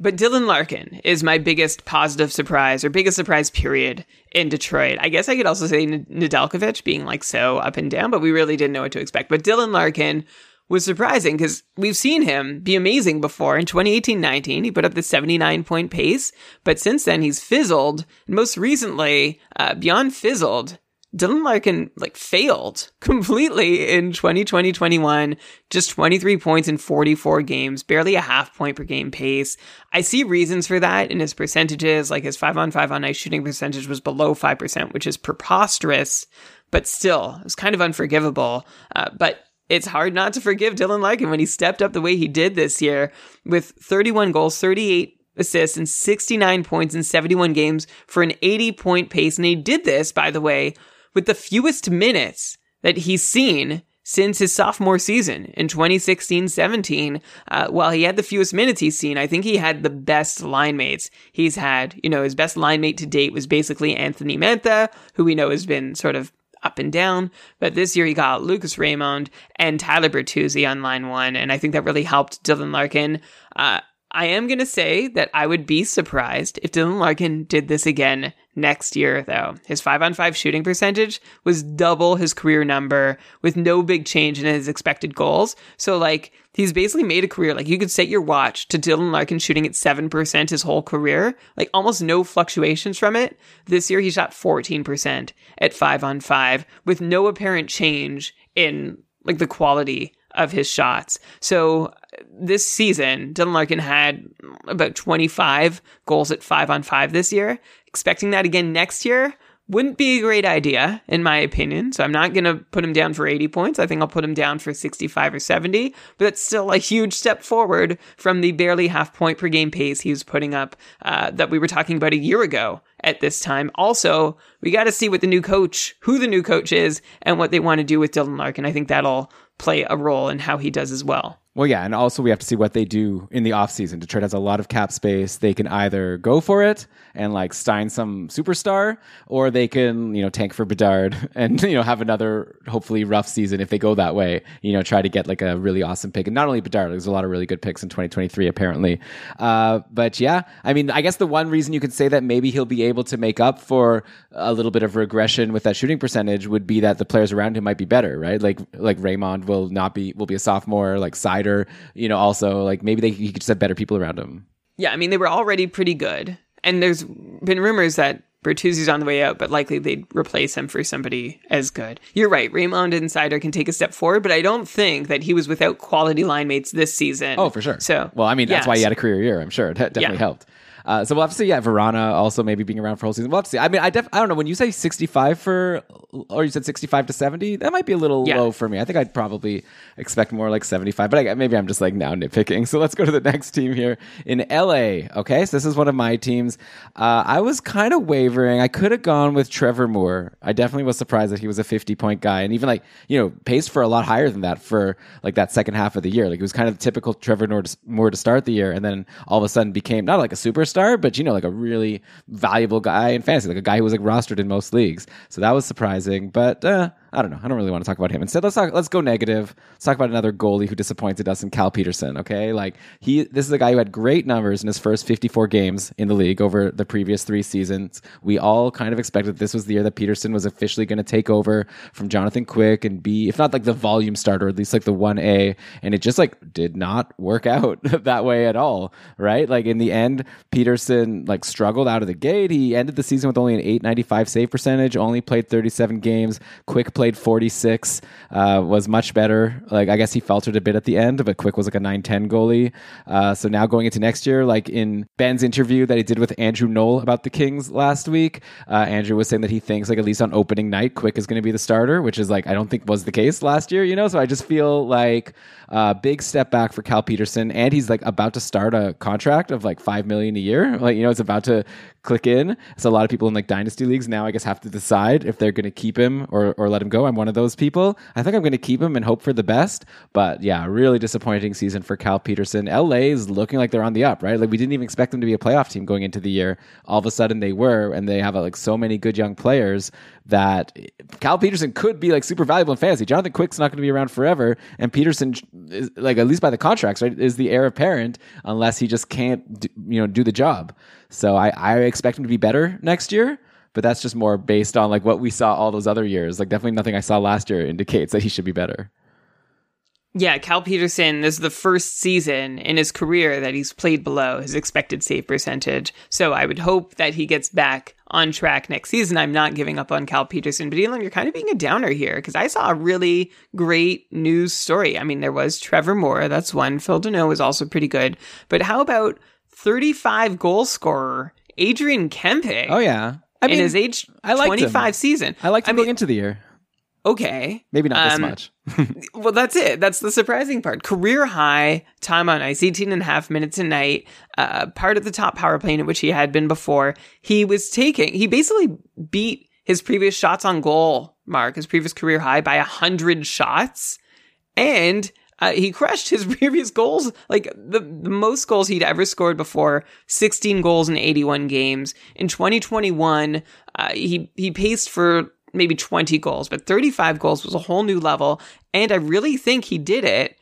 But Dylan Larkin is my biggest positive surprise or biggest surprise period in Detroit. I guess I could also say N- Nedeljkovic being like so up and down, but we really didn't know what to expect. But Dylan Larkin was surprising because we've seen him be amazing before. In 2018-19, he put up the 79 point pace, but since then he's fizzled. And most recently, uh, beyond fizzled, Dylan Larkin like failed completely in 2020-21, just 23 points in 44 games, barely a half point per game pace. I see reasons for that in his percentages, like his 5 on 5 on ice shooting percentage was below 5%, which is preposterous, but still, it's kind of unforgivable. Uh, but it's hard not to forgive Dylan Larkin when he stepped up the way he did this year with 31 goals, 38 assists, and 69 points in 71 games for an 80 point pace. And he did this, by the way, with the fewest minutes that he's seen since his sophomore season in 2016-17. Uh, while he had the fewest minutes he's seen, I think he had the best line mates he's had. You know, his best line mate to date was basically Anthony Mantha, who we know has been sort of up and down. But this year he got Lucas Raymond and Tyler Bertuzzi on line one, and I think that really helped Dylan Larkin. Uh, I am going to say that I would be surprised if Dylan Larkin did this again next year, though. His 5 on 5 shooting percentage was double his career number with no big change in his expected goals. So, like, he's basically made a career. Like, you could set your watch to Dylan Larkin shooting at 7% his whole career, like, almost no fluctuations from it. This year, he shot 14% at 5 on 5 with no apparent change in, like, the quality of his shots. So this season, Dylan Larkin had about 25 goals at five on five this year. Expecting that again next year wouldn't be a great idea, in my opinion. So I'm not going to put him down for 80 points. I think I'll put him down for 65 or 70, but that's still a huge step forward from the barely half point per game pace he was putting up uh, that we were talking about a year ago at this time. Also, we got to see what the new coach, who the new coach is, and what they want to do with Dylan Larkin. I think that'll play a role in how he does as well. Well, yeah, and also we have to see what they do in the offseason. Detroit has a lot of cap space. They can either go for it and like sign some superstar, or they can, you know, tank for Bedard and, you know, have another hopefully rough season if they go that way, you know, try to get like a really awesome pick. And not only Bedard, there's a lot of really good picks in 2023, apparently. Uh, but yeah, I mean, I guess the one reason you could say that maybe he'll be able to make up for a little bit of regression with that shooting percentage would be that the players around him might be better, right? Like, like Raymond will not be, will be a sophomore, like side you know, also like maybe they he could just have better people around him. Yeah, I mean they were already pretty good, and there's been rumors that Bertuzzi's on the way out, but likely they'd replace him for somebody as good. You're right, Raymond and Seider can take a step forward, but I don't think that he was without quality line mates this season. Oh, for sure. So, well, I mean, that's yeah, why he had a career year. I'm sure that definitely Yeah. helped. Uh, so we'll have to see. Yeah, Vrana also maybe being around for whole season. We'll have to see. I mean, I def- I don't know. When you say 65 for, or you said 65 to 70, that might be a little Yeah. low for me. I think I'd probably expect more like 75. But I, maybe I'm just like now nitpicking. So let's go to the next team here in LA. Okay, so this is one of my teams. Uh, I was kind of wavering. I could have gone with Trevor Moore. I definitely was surprised that he was a 50 point guy, and even like you know paced for a lot higher than that for like that second half of the year. Like it was kind of typical Trevor Moore to, Moore to start the year, and then all of a sudden became not like a superstar, but you know like a really valuable guy in fantasy, like a guy who was like rostered in most leagues. So that was surprising, but. Uh, I don't know. I don't really want to talk about him. Instead, let's talk. Let's go negative. Let's talk about another goalie who disappointed us in Cal Petersen. Okay, like he. This is a guy who had great numbers in his first 54 games in the league over the previous three seasons. We all kind of expected this was the year that Petersen was officially going to take over from Jonathan Quick and be, if not like the volume starter, at least like the one A. And it just like did not work out that way at all. Right? Like in the end, Petersen like struggled out of the gate. He ended the season with only an 895 save percentage. Only played 37 games. Quick played 46. Uh, was much better. Like I guess he faltered a bit at the end, but Quick was like a 910 goalie. Uh, so now going into next year, like in Ben's interview that he did with Andrew Knoll about the Kings last week, uh, Andrew was saying that he thinks like at least on opening night, Quick is going to be the starter, which is like I don't think was the case last year. You know, so I just feel like a big step back for Cal Petersen, and he's like about to start a contract of like five million a year. Like you know, it's about to click in. So a lot of people in like dynasty leagues now, I guess, have to decide if they're going to keep him or or let him go. I'm one of those people. I think I'm going to keep him and hope for the best. But yeah, really disappointing season for Cal Petersen. LA is looking like they're on the up, right? Like we didn't even expect them to be a playoff team going into the year. All of a sudden they were, and they have like so many good young players that Cal Petersen could be like super valuable in fantasy. Jonathan Quick's not going to be around forever, and Petersen, is, like at least by the contracts, right, is the heir apparent unless he just can't, do, you know, do the job. So I, I expect him to be better next year but that's just more based on like what we saw all those other years. Like definitely nothing I saw last year indicates that he should be better. Yeah, Cal Petersen this is the first season in his career that he's played below his expected save percentage. So I would hope that he gets back on track next season. I'm not giving up on Cal Petersen, but Elon, you're kind of being a downer here because I saw a really great news story. I mean, there was Trevor Moore, that's one. Phil Danault was also pretty good. But how about 35 goal scorer Adrian Kempe? Oh yeah. I in his age I liked 25 him. season. I liked him I going mean, into the year. okay. Maybe not this Um, much. Well, that's it. That's the surprising part. Career high time on ice, 18 and a half minutes a night, uh, part of the top power play in which he had been before. He was taking, he basically beat his previous shots on goal mark, his previous career high by 100 shots. And uh, he crushed his previous goals, like the, the most goals he'd ever scored before, 16 goals in 81 games. In 2021, uh, he, he paced for maybe 20 goals, but 35 goals was a whole new level. And I really think he did it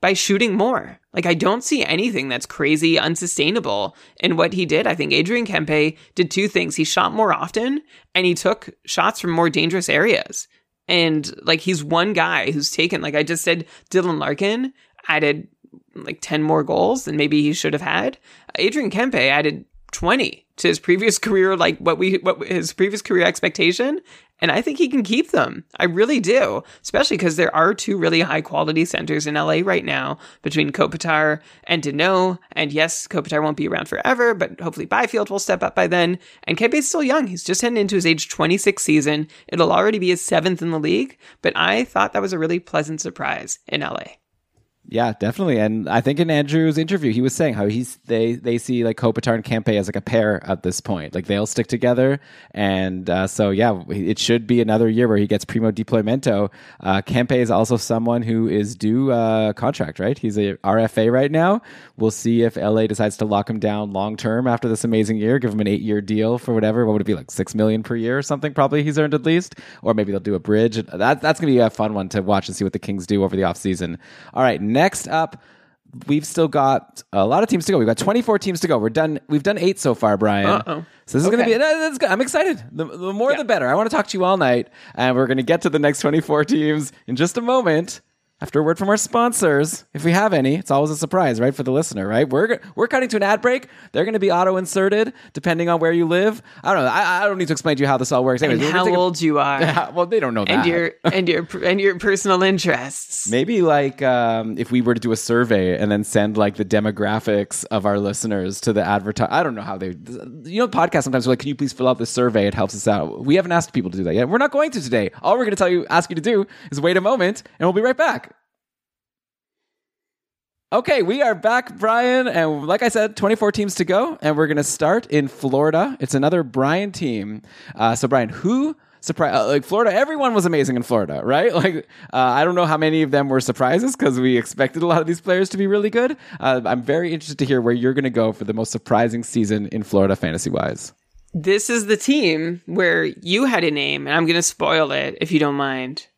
by shooting more. Like, I don't see anything that's crazy unsustainable in what he did. I think Adrian Kempe did two things. He shot more often and he took shots from more dangerous areas. And like, he's one guy who's taken, like I just said, Dylan Larkin added like 10 more goals than maybe he should have had. Adrian Kempe added 20 to his previous career, like what we, what his previous career expectation. And I think he can keep them. I really do, especially because there are two really high quality centers in LA right now between Kopitar and Danault. And yes, Kopitar won't be around forever, but hopefully Byfield will step up by then. And Kempe's still young. He's just heading into his age 26 season. It'll already be his seventh in the league, but I thought that was a really pleasant surprise in LA. Yeah, definitely. And I think in Andrew's interview, he was saying how he's they they see like Kopitar and Kempe as like a pair at this point. Like they'll stick together, and uh, so yeah, it should be another year where he gets primo deploymento. Uh, Kempe is also someone who is due uh, contract, right? He's a RFA right now. We'll see if LA decides to lock him down long term after this amazing year, give him an eight year deal for whatever. What would it be like six million per year or something? Probably he's earned at least, or maybe they'll do a bridge. That that's gonna be a fun one to watch and see what the Kings do over the offseason. All right, next up we've still got a lot of teams to go. We've got 24 teams to go. We're done. We've done eight so far, Brian. Uh-oh. So this is going to be. no, That's good. I'm excited. The, the more, the better. I want to talk to you all night, and we're going to get to the next 24 teams in just a moment. After a word from our sponsors, if we have any, it's always a surprise, right, for the listener, right? We're we're cutting to an ad break. They're going to be auto inserted depending on where you live. I don't know. I, I don't need to explain to you how this all works. Anyways, we're how take a- old you are. well, they don't know that. and your and your and your personal interests. Maybe like um, if we were to do a survey and then send like the demographics of our listeners to the advertise. I don't know how they. You know, podcasts sometimes are like, "Can you please fill out this survey? It helps us out." We haven't asked people to do that yet. We're not going to today. All we're going to tell you, ask you to do, is wait a moment, and we'll be right back. Okay, we are back, Brian, and like I said, 24 teams to go, and we're going to start in Florida. It's another Brian team. Uh, so, Brian, who surprise uh, like Florida? Everyone was amazing in Florida, right? Like, uh, I don't know how many of them were surprises because we expected a lot of these players to be really good. Uh, I'm very interested to hear where you're going to go for the most surprising season in Florida, fantasy wise. This is the team where you had a name, and I'm going to spoil it if you don't mind.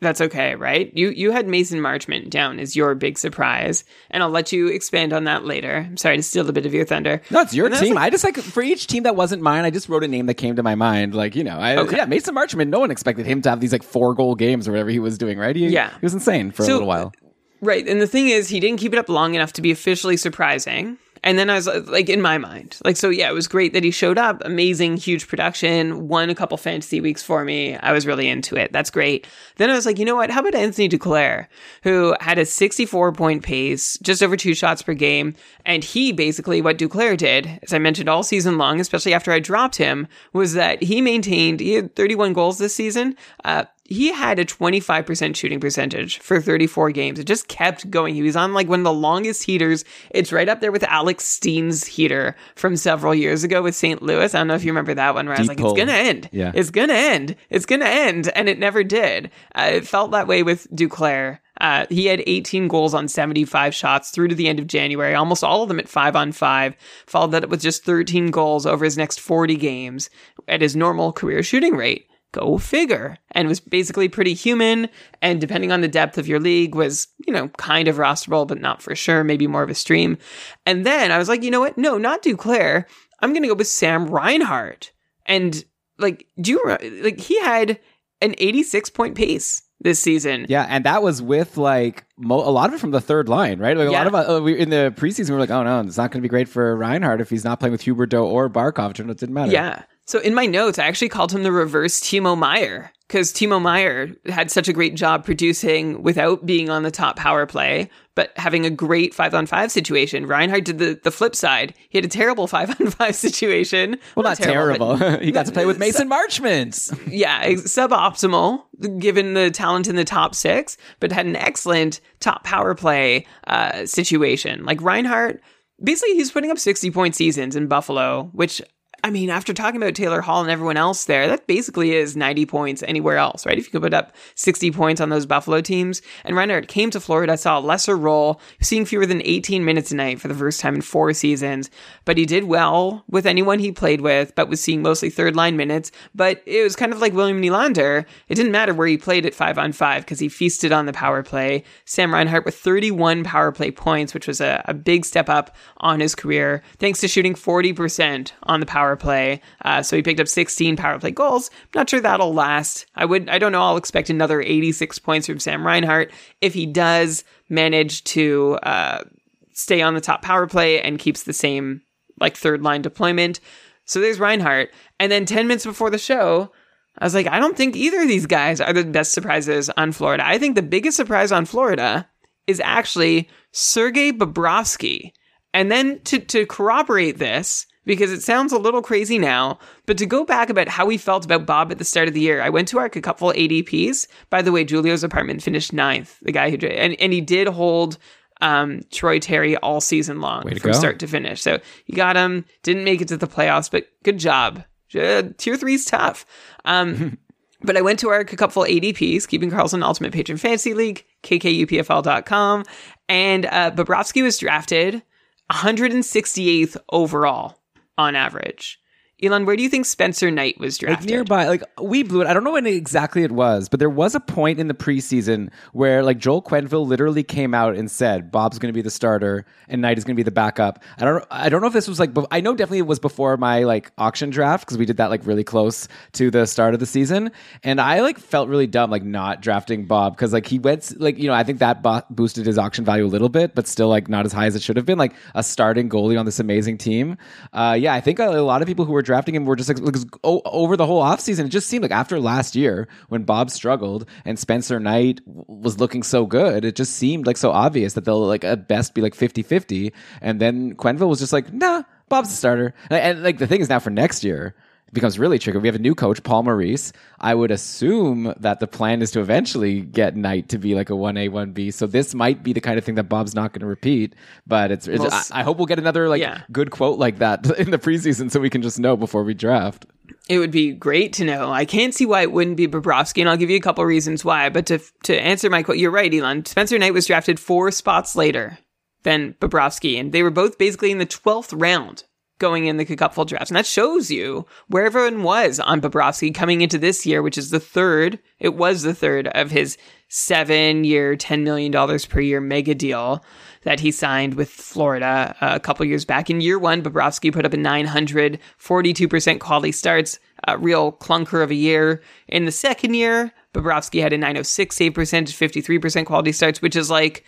That's okay, right? You you had Mason Marchment down as your big surprise, and I'll let you expand on that later. I'm sorry to steal a bit of your thunder. No, it's your And team. like- I just like for each team that wasn't mine, I just wrote a name that came to my mind. Like you know, I, Okay. yeah, Mason Marchment. No one expected him to have these like four goal games or whatever he was doing. Right? He, Yeah. he was insane for a little while. Right, and the thing is, he didn't keep it up long enough to be officially surprising. And then I was like, in my mind, like, so yeah, it was great that he showed up. Amazing, huge production. Won a couple fantasy weeks for me. I was really into it. That's great. Then I was like, you know what? How about Anthony Duclair, who had a 64 point pace, just over two shots per game. And he basically, what Duclair did, as I mentioned all season long, especially after I dropped him, was that he maintained, he had 31 goals this season. Uh, he had a 25% shooting percentage for 34 games. It just kept going. He was on like one of the longest heaters. It's right up there with Alex Steen's heater from several years ago with St. Louis. I don't know if you remember that one where I was like, it's going to end. Yeah. It's going to end. It's going to end. And it never did. Uh, it felt that way with Duclair. Uh, he had 18 goals on 75 shots through to the end of January, almost all of them at five on five. Followed that with just 13 goals over his next 40 games at his normal career shooting rate. Go figure. And was basically pretty human. And depending on the depth of your league, was, you know, kind of rosterable, but not for sure. Maybe more of a stream. And then I was like, you know what? No, not Duclair. I'm going to go with Sam Reinhart. And like, do you, like, he had an 86 point pace this season. Yeah, and that was with like mo- a lot of it from the third line, right? Like a Yeah. lot of uh, we, in the preseason, we were like, oh no, it's not going to be great for Reinhart if he's not playing with Huberdeau or Barkov. It didn't matter. Yeah. So in my notes, I actually called him the reverse Timo Meier because Timo Meier had such a great job producing without being on the top power play, but having a great five on five situation. Reinhart did the, the flip side. He had a terrible five on five situation. well, not terrible. but- he got to play with Mason Marchment. yeah, suboptimal given the talent in the top six, but had an excellent top power play uh, situation. Like Reinhart, basically, he's putting up 60 point seasons in Buffalo, which. I mean, after talking about Taylor Hall and everyone else there, that basically is 90 points anywhere else, right? If you could put up 60 points on those Buffalo teams. And Reinhart came to Florida, saw a lesser role, seeing fewer than 18 minutes a night for the first time in four seasons. But he did well with anyone he played with, but was seeing mostly third line minutes. But it was kind of like William Nylander. It didn't matter where he played at five on five because he feasted on the power play. Sam Reinhart with 31 power play points, which was a, a big step up on his career, thanks to shooting 40% on the power play. Uh, so he picked up 16 power play goals. Not sure that'll last. I would, I don't know. I'll expect another 86 points from Sam Reinhart if he does manage to uh, stay on the top power play and keeps the same like third line deployment. So there's Reinhart. And then 10 minutes before the show, I was like, I don't think either of these guys are the best surprises on Florida. I think the biggest surprise on Florida is actually Sergei Bobrovsky. And then to, to corroborate this, because it sounds a little crazy now, but to go back about how we felt about Bob at the start of the year, I went to our couple ADPs. By the way, Julio's apartment finished ninth, the guy who, and, and he did hold um, Troy Terry all season long from go. start to finish. So you got him, didn't make it to the playoffs, but good job. Uh, tier three's tough. Um, but I went to our couple ADPs, Keeping Karlsson Ultimate Patron Fantasy League, kkupfl.com, and uh, Bobrovsky was drafted 168th overall on average. Elon, where do you think Spencer Knight was drafted? Like nearby, like we blew it. I don't know when exactly it was, but there was a point in the preseason where like Joel Quenneville literally came out and said Bob's going to be the starter and Knight is going to be the backup. I don't, I don't know if this was like, I know definitely it was before my like auction draft because we did that like really close to the start of the season, and I like felt really dumb like not drafting Bob because like he went like you know I think that bo- boosted his auction value a little bit, but still like not as high as it should have been. Like a starting goalie on this amazing team. Uh, yeah, I think a, a lot of people who were drafting him were just like over the whole offseason, it just seemed like after last year when Bob struggled and Spencer Knight was looking so good, it just seemed like so obvious that they'll like at best be like 50-50. And then Quenneville was just like, nah, Bob's the starter. And, and like the thing is now for next year, it becomes really tricky. We have a new coach, Paul Maurice. I would assume that the plan is to eventually get Knight to be like a 1A, 1B. So this might be the kind of thing that Bob's not going to repeat. But it's, it's Well, I, I hope we'll get another like Yeah. good quote like that in the preseason so we can just know before we draft. It would be great to know. I can't see why it wouldn't be Bobrovsky, and I'll give you a couple reasons why. But to to answer my quote, you're right, Elon. Spencer Knight was drafted four spots later than Bobrovsky, and they were both basically in the twelfth round going in the cupful drafts, and that shows you where everyone was on Bobrovsky coming into this year, which is the third. It was the third of his seven-year, ten million dollars per year mega deal that he signed with Florida uh, a couple years back. In year one, Bobrovsky put up a 900, 42% quality starts, a real clunker of a year. In the second year, Bobrovsky had a 906 save percentage, 53% quality starts, which is like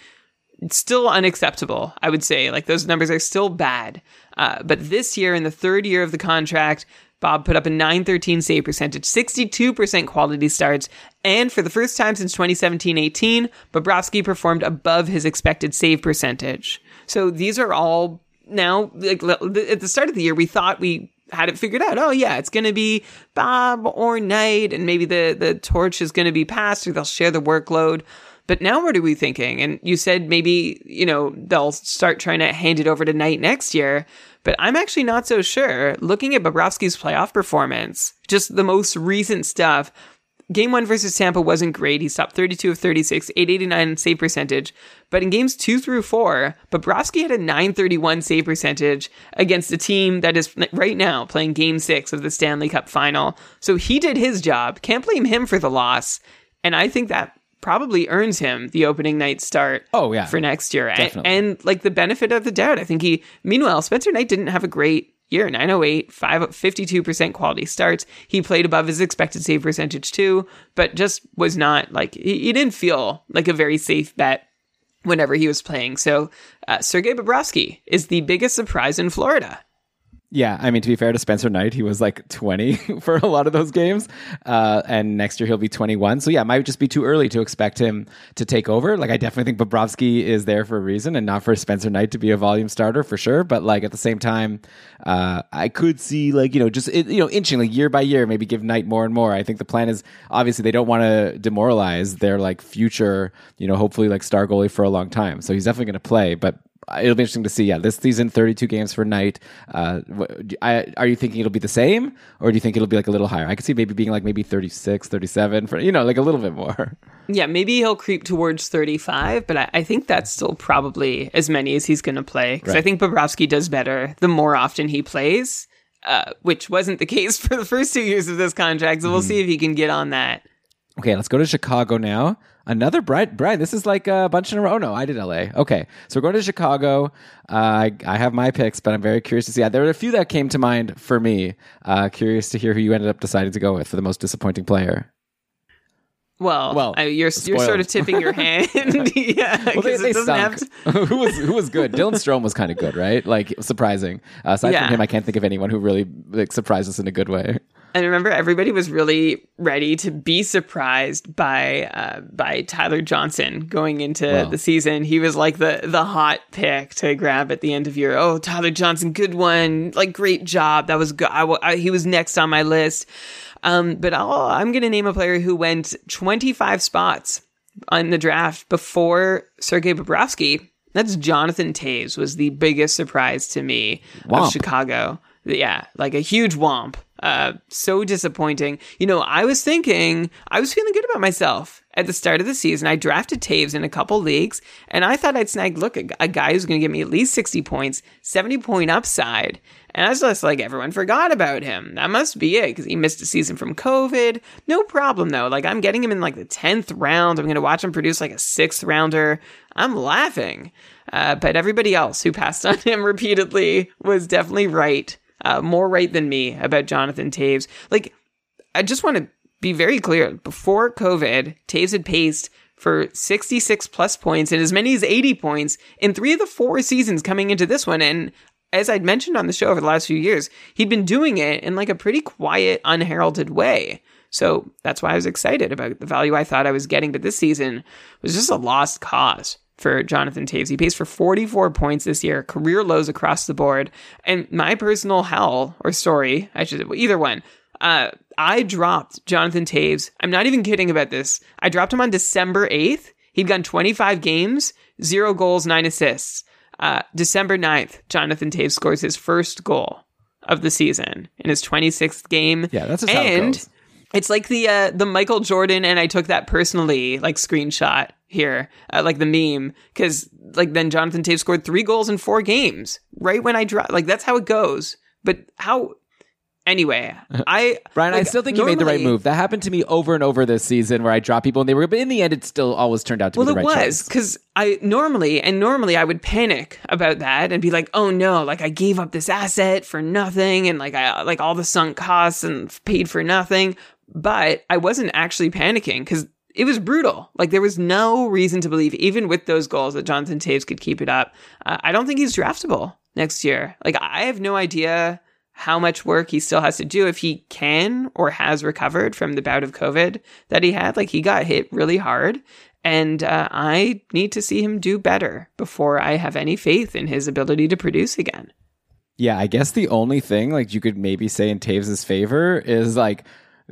still unacceptable, I would say. Like those numbers are still bad. Uh, but this year, in the third year of the contract, Bob put up a 913 save percentage, 62% quality starts, and for the first time since 2017 18, Bobrovsky performed above his expected save percentage. So these are all now, like at the start of the year, we thought we had it figured out. Oh yeah, it's going to be Bob or Knight, and maybe the the torch is going to be passed, or they'll share the workload. But now what are we thinking? And you said maybe, you know, they'll start trying to hand it over to Knight next year. But I'm actually not so sure. Looking at Bobrovsky's playoff performance, just the most recent stuff, Game one versus Tampa wasn't great. He stopped 32 of 36, 889 save percentage. But in games two through four, Bobrovsky had a 931 save percentage against a team that is right now playing game six of the Stanley Cup final. So he did his job. Can't blame him for the loss. And I think that probably earns him the opening night start. Oh, yeah. For next year. And, and like the benefit of the doubt, I think he, meanwhile, Spencer Knight didn't have a great year 908 5 52% quality starts he played above his expected save percentage too but just was not like he, he didn't feel like a very safe bet whenever he was playing so uh, sergei bobrovsky is the biggest surprise in florida Yeah, I mean to be fair to Spencer Knight, he was like 20 for a lot of those games, uh, and next year he'll be 21. So yeah, it might just be too early to expect him to take over. Like I definitely think Bobrovsky is there for a reason, and not for Spencer Knight to be a volume starter for sure. But like at the same time, uh, I could see like you know just you know inching like year by year, maybe give Knight more and more. I think the plan is obviously they don't want to demoralize their like future, you know, hopefully like star goalie for a long time. So he's definitely going to play, but it'll be interesting to see. Yeah, this season, 32 games for Knight. Uh, I, are you thinking it'll be the same, or do you think it'll be like a little higher? I could see maybe being like maybe 36, 37 for you know like a little bit more. Yeah, maybe he'll creep towards 35, but I, I think that's still probably as many as he's going to play. Because I think Bobrovsky does better the more often he plays, uh, which wasn't the case for the first two years of this contract. So we'll see if he can get on that. Okay, let's go to Chicago now. Another Brian. Brian, this is like a bunch in a row. Oh, no, I did LA. Okay, so we're going to Chicago. Uh, I, I have my picks, but I'm very curious to see. There were a few that came to mind for me. Uh, curious to hear who you ended up deciding to go with for the most disappointing player. Well, Well, uh, you're you're sort of tipping your hand. yeah, Well, they, because they it have stunk. to. who was who was good? Dylan Strome was kind of good, right? Like surprising. Uh, aside Yeah. from him, I can't think of anyone who really like surprised us in a good way. And remember, everybody was really ready to be surprised by uh, by Tyler Johnson going into Wow. the season. He was like the the hot pick to grab at the end of year. Oh, Tyler Johnson, good one, like great job. That was good. I, I- he was next on my list. Um, but I'll, I'm going to name a player who went 25 spots on the draft before Sergei Bobrovsky. That's Jonathan Toews was the biggest surprise to me Womp. of Chicago. Yeah, like a huge womp. Uh, so disappointing. You know, I was thinking, I was feeling good about myself at the start of the season. I drafted Toews in a couple leagues, and I thought I'd snag, look, a, a guy who's going to give me at least 60 points, 70 point upside. And I was just like, everyone forgot about him. That must be it, because he missed a season from COVID. No problem, though. Like, I'm getting him in like the 10th round. I'm going to watch him produce like a sixth rounder. I'm laughing. Uh, but everybody else who passed on him repeatedly was definitely right. Uh, more right than me about Jonathan Toews. Like, I just want to be very clear. Before COVID, Toews had paced for 66 plus points and as many as 80 points in three of the four seasons coming into this one. And as I'd mentioned on the show over the last few years, he'd been doing it in like a pretty quiet, unheralded way. So that's why I was excited about the value I thought I was getting. But this season was just a lost cause for Jonathan Toews. He pays for 44 points this year, career lows across the board. And my personal hell or story, I should either one. Uh, I dropped Jonathan Toews. I'm not even kidding about this. I dropped him on December 8th. He'd gone 25 games, zero goals, nine assists. Uh, December 9th, Jonathan Toews scores his first goal of the season in his 26th game. Yeah, that's just how it and. It's like the uh, the Michael Jordan, and I took that personally, like screenshot here, uh, like the meme, because like then Jonathan Toews scored three goals in four games right when I dropped. Like that's how it goes. But how? Anyway, I Brian, I still think you made the right move. That happened to me over and over this season where I dropped people and they were, but in the end, it still always turned out to Well, be the it right was choice. because I normally and normally I would panic about that and be like, "Oh no! Like I gave up this asset for nothing, and like I like all the sunk costs and paid for nothing." But I wasn't actually panicking because it was brutal. Like there was no reason to believe, even with those goals, that Jonathan Toews could keep it up. Uh, I don't think he's draftable next year. Like I have no idea how much work he still has to do if he can or has recovered from the bout of COVID that he had. Like he got hit really hard. And uh, I need to see him do better before I have any faith in his ability to produce again. Yeah, I guess the only thing like you could maybe say in Toews' favor is like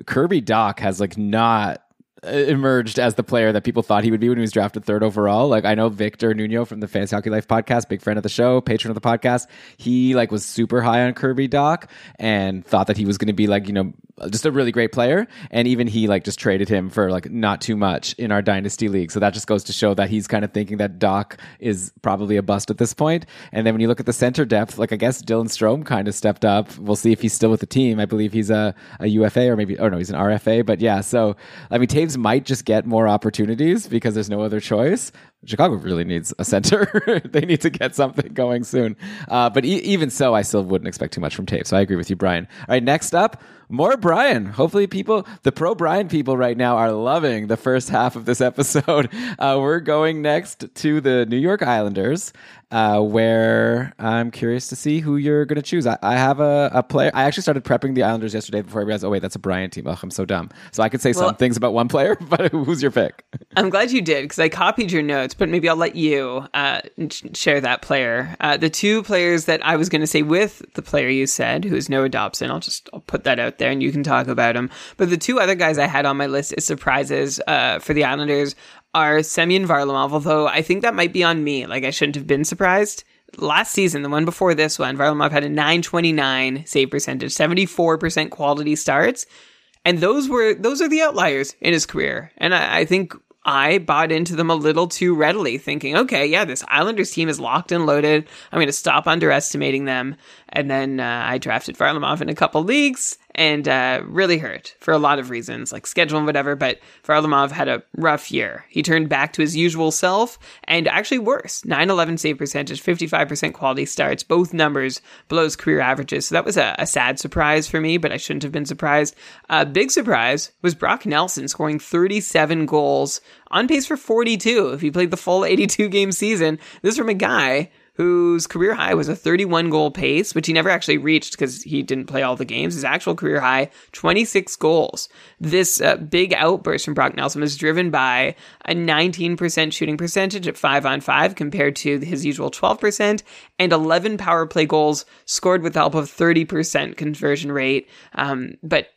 Kirby Dach has like not Uh, emerged as the player that people thought he would be when he was drafted third overall. Like I know Victor Nuno from the Fantasy Hockey Life podcast, big friend of the show, patron of the podcast. He like was super high on Kirby Dach and thought that he was going to be like you know just a really great player. And even he like just traded him for like not too much in our dynasty league. So that just goes to show that he's kind of thinking that Dach is probably a bust at this point. And then when you look at the center depth, like I guess Dylan Strome kind of stepped up. We'll see if he's still with the team. I believe he's a, a UFA or maybe, oh no, he's an RFA. But yeah, so I mean, Toews might just get more opportunities because there's no other choice. Chicago really needs a center. they need to get something going soon. Uh, but e- even so, I still wouldn't expect too much from Toews. So I agree with you, Brian. All right, next up, more Brian. Hopefully, people, the pro Brian people right now are loving the first half of this episode. Uh, we're going next to the New York Islanders, uh, where I'm curious to see who you're going to choose. I, I have a, a, player. I actually started prepping the Islanders yesterday before I realized, oh, wait, that's a Brian team. Oh, I'm so dumb. So I could say well, some things about one player, but who's your pick? I'm glad you did because I copied your notes, but maybe I'll let you uh, share that player. Uh, the two players that I was going to say with the player you said, who is Noah Dobson, I'll just I'll put that out there and you can talk about him. But the two other guys I had on my list as surprises uh, for the Islanders are Semyon Varlamov, although I think that might be on me. Like I shouldn't have been surprised. Last season, the one before this one, Varlamov had a 929 save percentage, 74% quality starts. And those were those are the outliers in his career. And I, I think I bought into them a little too readily, thinking, okay, yeah, this Islanders team is locked and loaded. I'm going to stop underestimating them. And then uh, I drafted Varlamov in a couple leagues and uh, really hurt for a lot of reasons, like schedule and whatever. But Varlamov had a rough year. He turned back to his usual self and actually worse 9 11 save percentage, 55% quality starts, both numbers below his career averages. So that was a, a sad surprise for me, but I shouldn't have been surprised. A big surprise was Brock Nelson scoring 37 goals on pace for 42 if he played the full 82 game season. This from a guy whose career high was a 31 goal pace, which he never actually reached because he didn't play all the games. His actual career high, 26 goals. This uh, big outburst from Brock Nelson was driven by a 19% shooting percentage at 5 on 5 compared to his usual 12% and 11 power play goals scored with the help of 30% conversion rate. Um, but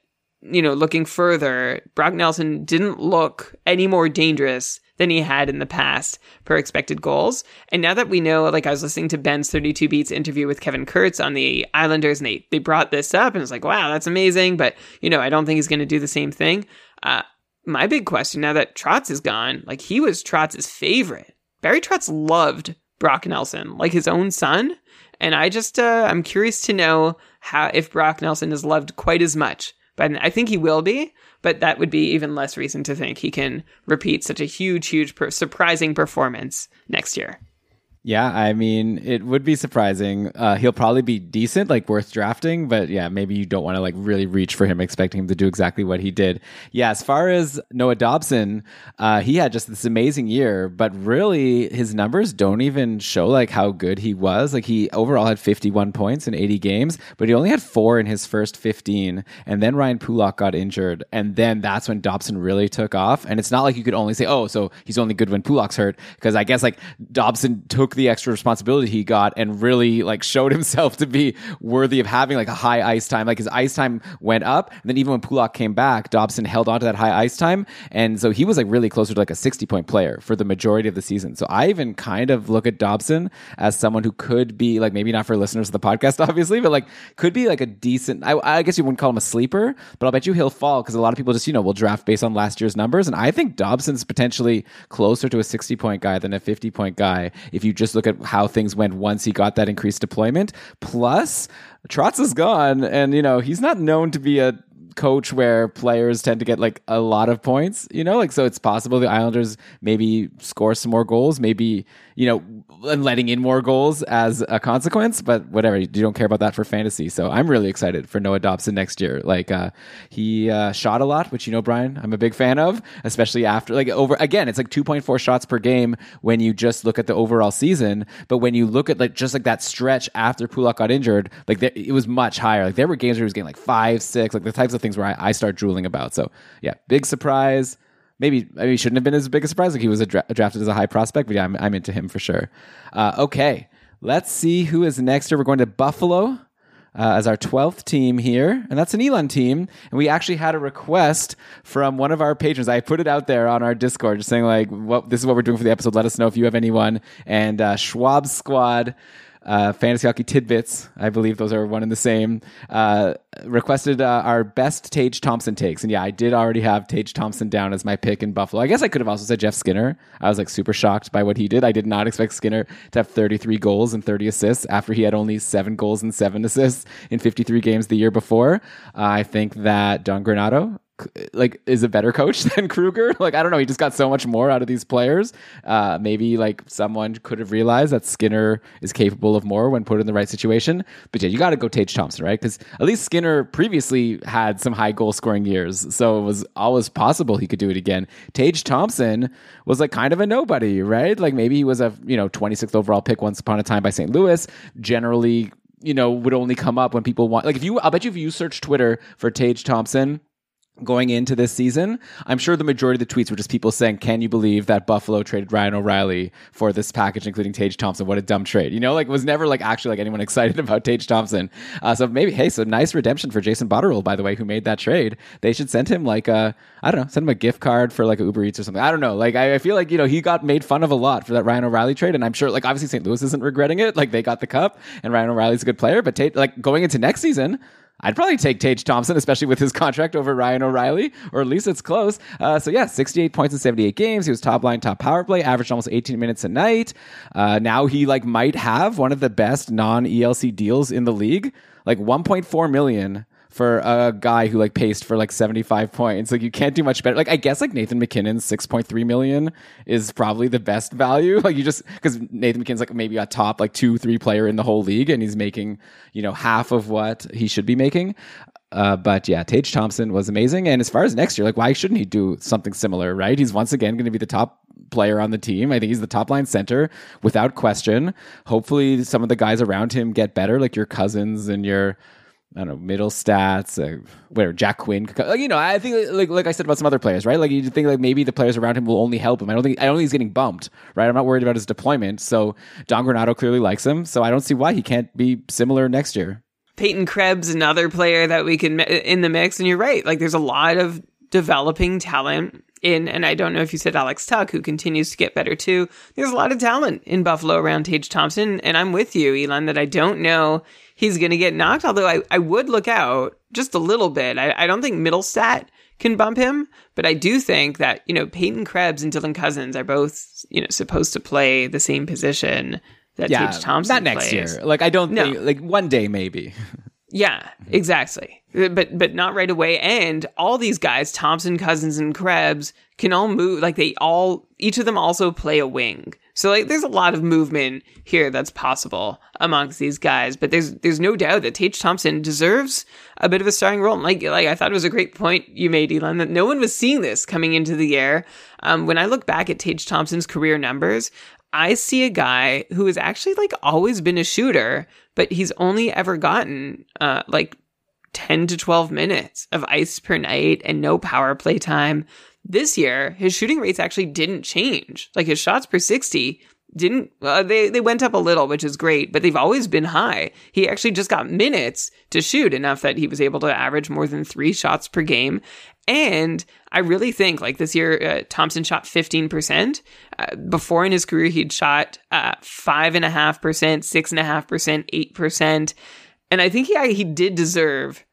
you know, looking further, Brock Nelson didn't look any more dangerous than he had in the past per expected goals. And now that we know, like I was listening to Ben's 32 Beats interview with Kevin Kurz on the Islanders, and they, they brought this up, and it's like, wow, that's amazing. But, you know, I don't think he's going to do the same thing. Uh, my big question now that Trotz is gone, like he was Trotz's favorite. Barry Trotz loved Brock Nelson, like his own son. And I just, uh, I'm curious to know how, if Brock Nelson is loved quite as much. But I think he will be but that would be even less reason to think he can repeat such a huge, huge, per- surprising performance next year. Yeah, I mean, it would be surprising. Uh, he'll probably be decent, like worth drafting, but yeah, maybe you don't want to like really reach for him, expecting him to do exactly what he did. Yeah, as far as Noah Dobson, uh, he had just this amazing year, but really his numbers don't even show like how good he was. Like he overall had 51 points in 80 games, but he only had four in his first 15, and then Ryan Pulock got injured, and then that's when Dobson really took off. And it's not like you could only say, oh, so he's only good when Pulock's hurt, because I guess like Dobson took took the extra responsibility he got and really like showed himself to be worthy of having like a high ice time. Like his ice time went up. And then even when Pulock came back, Dobson held on to that high ice time. And so he was like really closer to like a 60 point player for the majority of the season. So I even kind of look at Dobson as someone who could be like, maybe not for listeners of the podcast, obviously, but like could be like a decent, I, I guess you wouldn't call him a sleeper, but I'll bet you he'll fall because a lot of people just, you know, will draft based on last year's numbers. And I think Dobson's potentially closer to a 60 point guy than a 50 point guy if you just look at how things went once he got that increased deployment. Plus, Trotz is gone, and you know he's not known to be a coach where players tend to get like a lot of points, you know, like so it's possible the Islanders maybe score some more goals, maybe you know, letting in more goals as a consequence. But whatever, you don't care about that for fantasy. So I'm really excited for Noah Dobson next year. Like uh, he uh, shot a lot, which you know, Brian, I'm a big fan of, especially after like over again, it's like 2.4 shots per game when you just look at the overall season. But when you look at like just like that stretch after Pulock got injured, like there, it was much higher. Like there were games where he was getting like five, six, like the types of things where I, I start drooling about. So yeah, big surprise maybe maybe shouldn't have been as big a surprise. Like he was dra- drafted as a high prospect, but yeah, I'm, I'm into him for sure. Uh, okay, Let's see who is next here. We're going to Buffalo. Uh, as our 12th team here, and that's an Elon team. And we actually had a request from one of our patrons. I put it out there on our Discord, just saying like, "What this is what we're doing for the episode. Let us know if you have anyone." And uh, Schwab Squad uh, Fantasy Hockey Tidbits, I believe those are one and the same, uh, requested uh, our best Tage Thompson takes. And yeah, I did already have Tage Thompson down as my pick in Buffalo. I guess I could have also said Jeff Skinner. I was like super shocked by what he did. I did not expect Skinner to have 33 goals and 30 assists after he had only seven goals and seven assists in 53 games the year before. I think that Don Granato like is a better coach than Krueger. Like I don't know, he just got so much more out of these players. Uh, maybe like someone could have realized that Skinner is capable of more when put in the right situation. But yeah, you got to go Tage Thompson, right? Because at least Skinner previously had some high goal scoring years, so it was always possible he could do it again. Tage Thompson was like kind of a nobody, right? Like maybe he was a you know 26th overall pick once upon a time by St. Louis. Generally, you know, would only come up when people want like if you I'll bet you if you search Twitter for Tage Thompson going into this season, I'm sure the majority of the tweets were just people saying, "Can you believe that Buffalo traded Ryan O'Reilly for this package, including Tage Thompson? What a dumb trade!" You know, like was never like actually like anyone excited about Tage Thompson. Uh, so maybe hey, so nice redemption for Jason Botterill, by the way, who made that trade. They should send him like a I don't know, send him a gift card for like Uber Eats or something. I don't know. Like I, I feel like you know he got made fun of a lot for that Ryan O'Reilly trade, and I'm sure like obviously St. Louis isn't regretting it. Like they got the cup, and Ryan O'Reilly's a good player, but Tate, like going into next season. I'd probably take Tage Thompson, especially with his contract over Ryan O'Reilly, or at least it's close. Uh, so yeah, 68 points in 78 games. He was top line, top power play, averaged almost 18 minutes a night. Uh, now he like might have one of the best non ELC deals in the league, like 1.4 million for a guy who like paced for like 75 points. Like you can't do much better. Like I guess like Nathan MacKinnon's 6.3 million is probably the best value. Like you just because Nathan MacKinnon's like maybe a top like two, three player in the whole league and he's making, you know, half of what he should be making. Uh, but yeah, Tage Thompson was amazing. And as far as next year, like why shouldn't he do something similar, right? He's once again going to be the top player on the team. I think he's the top line center without question. Hopefully some of the guys around him get better, like your Cozens and your I don't know, Mittelstadt, uh, where Jack Quinn, you know, I think like like I said about some other players, right? Like you think like maybe the players around him will only help him. I don't think I don't think he's getting bumped, right? I'm not worried about his deployment. So Don Granato clearly likes him, so I don't see why he can't be similar next year. Peyton Krebs, another player that we can in the mix, and you're right. Like there's a lot of developing talent in, and I don't know if you said Alex Tuch, who continues to get better too. There's a lot of talent in Buffalo around Tage Thompson, and I'm with you, Elon, that I don't know he's going to get knocked. Although I, I would look out just a little bit. I, I don't think Mittelstadt can bump him, but I do think that, you know, Peyton Krebs and Dylan Cozens are both, you know, supposed to play the same position that yeah, Tage Thompson Not next plays. year. Like, I don't no. think, like, one day maybe. Yeah, exactly. But but not right away. And all these guys, Thompson, Cozens, and Krebs, can all move. Like they all, each of them also play a wing. So like, there's a lot of movement here that's possible amongst these guys. But there's there's no doubt that Tage Thompson deserves a bit of a starring role. And like like I thought it was a great point you made, Elon, that no one was seeing this coming into the year. Um, when I look back at Tage Thompson's career numbers, I see a guy who has actually like always been a shooter, but he's only ever gotten uh, like 10 to 12 minutes of ice per night and no power play time. This year, his shooting rates actually didn't change. Like his shots per 60 didn't uh, they they went up a little which is great but they've always been high he actually just got minutes to shoot enough that he was able to average more than three shots per game and I really think like this year, uh, Thompson shot 15%. Uh, before in his career, he'd shot uh, 5.5%, 6.5%, 8%. And I think he, he did deserve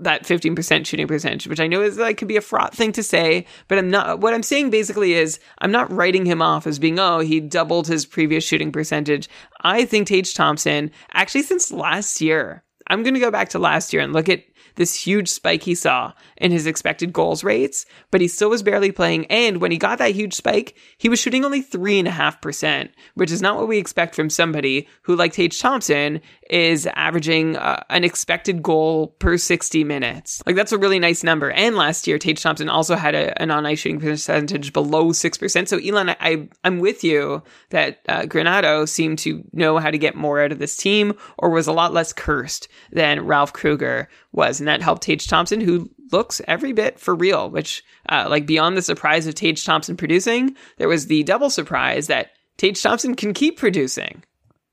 that 15% shooting percentage, which I know is like could be a fraught thing to say, but I'm not, what I'm saying basically is I'm not writing him off as being, oh, he doubled his previous shooting percentage. I think Tage Thompson, actually since last year, I'm going to go back to last year and look at this huge spike he saw in his expected goals rates, but he still was barely playing. And when he got that huge spike, he was shooting only 3.5%, which is not what we expect from somebody who, like Tage Thompson, is averaging uh, an expected goal per 60 minutes. Like, that's a really nice number. And last year, Tage Thompson also had a, an on ice shooting percentage below 6%. So, Elon, I, I'm with you that uh, Granato seemed to know how to get more out of this team or was a lot less cursed than Ralph Krueger was. And that helped Tage Thompson, who looks every bit for real, which, uh, like, beyond the surprise of Tage Thompson producing, there was the double surprise that Tage Thompson can keep producing.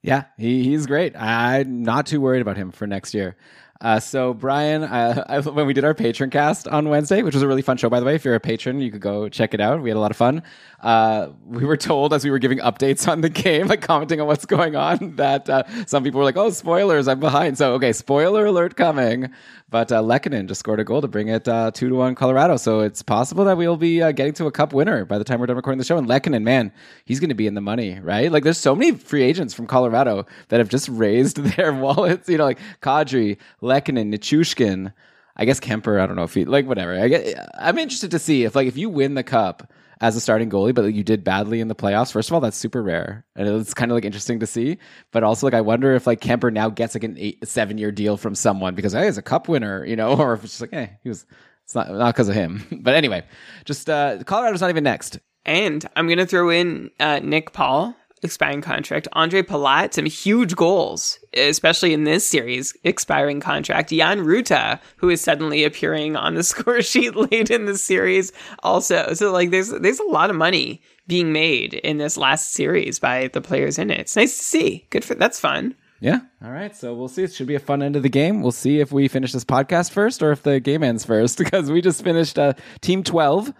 Yeah, he, he's great. I'm not too worried about him for next year. Uh, so Brian, uh, I, when we did our patron cast on Wednesday, which was a really fun show, by the way, if you're a patron, you could go check it out. We had a lot of fun. Uh, we were told as we were giving updates on the game, like commenting on what's going on, that uh, some people were like, "Oh, spoilers! I'm behind." So, okay, spoiler alert coming. But uh, Lehkonen just scored a goal to bring it uh, two to one Colorado. So it's possible that we'll be uh, getting to a Cup winner by the time we're done recording the show. And Lehkonen, man, he's going to be in the money, right? Like, there's so many free agents from Colorado that have just raised their wallets. You know, like Kadri, Lehkonen, Nichushkin. I guess Kuemper. I don't know if he like whatever. I get, I'm interested to see if like if you win the cup as a starting goalie, but you did badly in the playoffs. First of all, that's super rare, and it's kind of like interesting to see. But also, like, I wonder if like Kuemper now gets like an eight, seven year deal from someone because hey, he's a cup winner, you know, or if it's just like, hey, he was. It's not not because of him, but anyway, just uh, Colorado's not even next. And I'm going to throw in uh, Nick Paul, expiring contract. Andre Palat, some huge goals, especially in this series, expiring contract. Jan Rutta, who is suddenly appearing on the score sheet late in the series, also. So like, there's there's a lot of money being made in this last series by the players in it. It's nice to see. Good for that's fun. Yeah. All right. So we'll see. It should be a fun end of the game. We'll see if we finish this podcast first or if the game ends first because we just finished uh, Team 12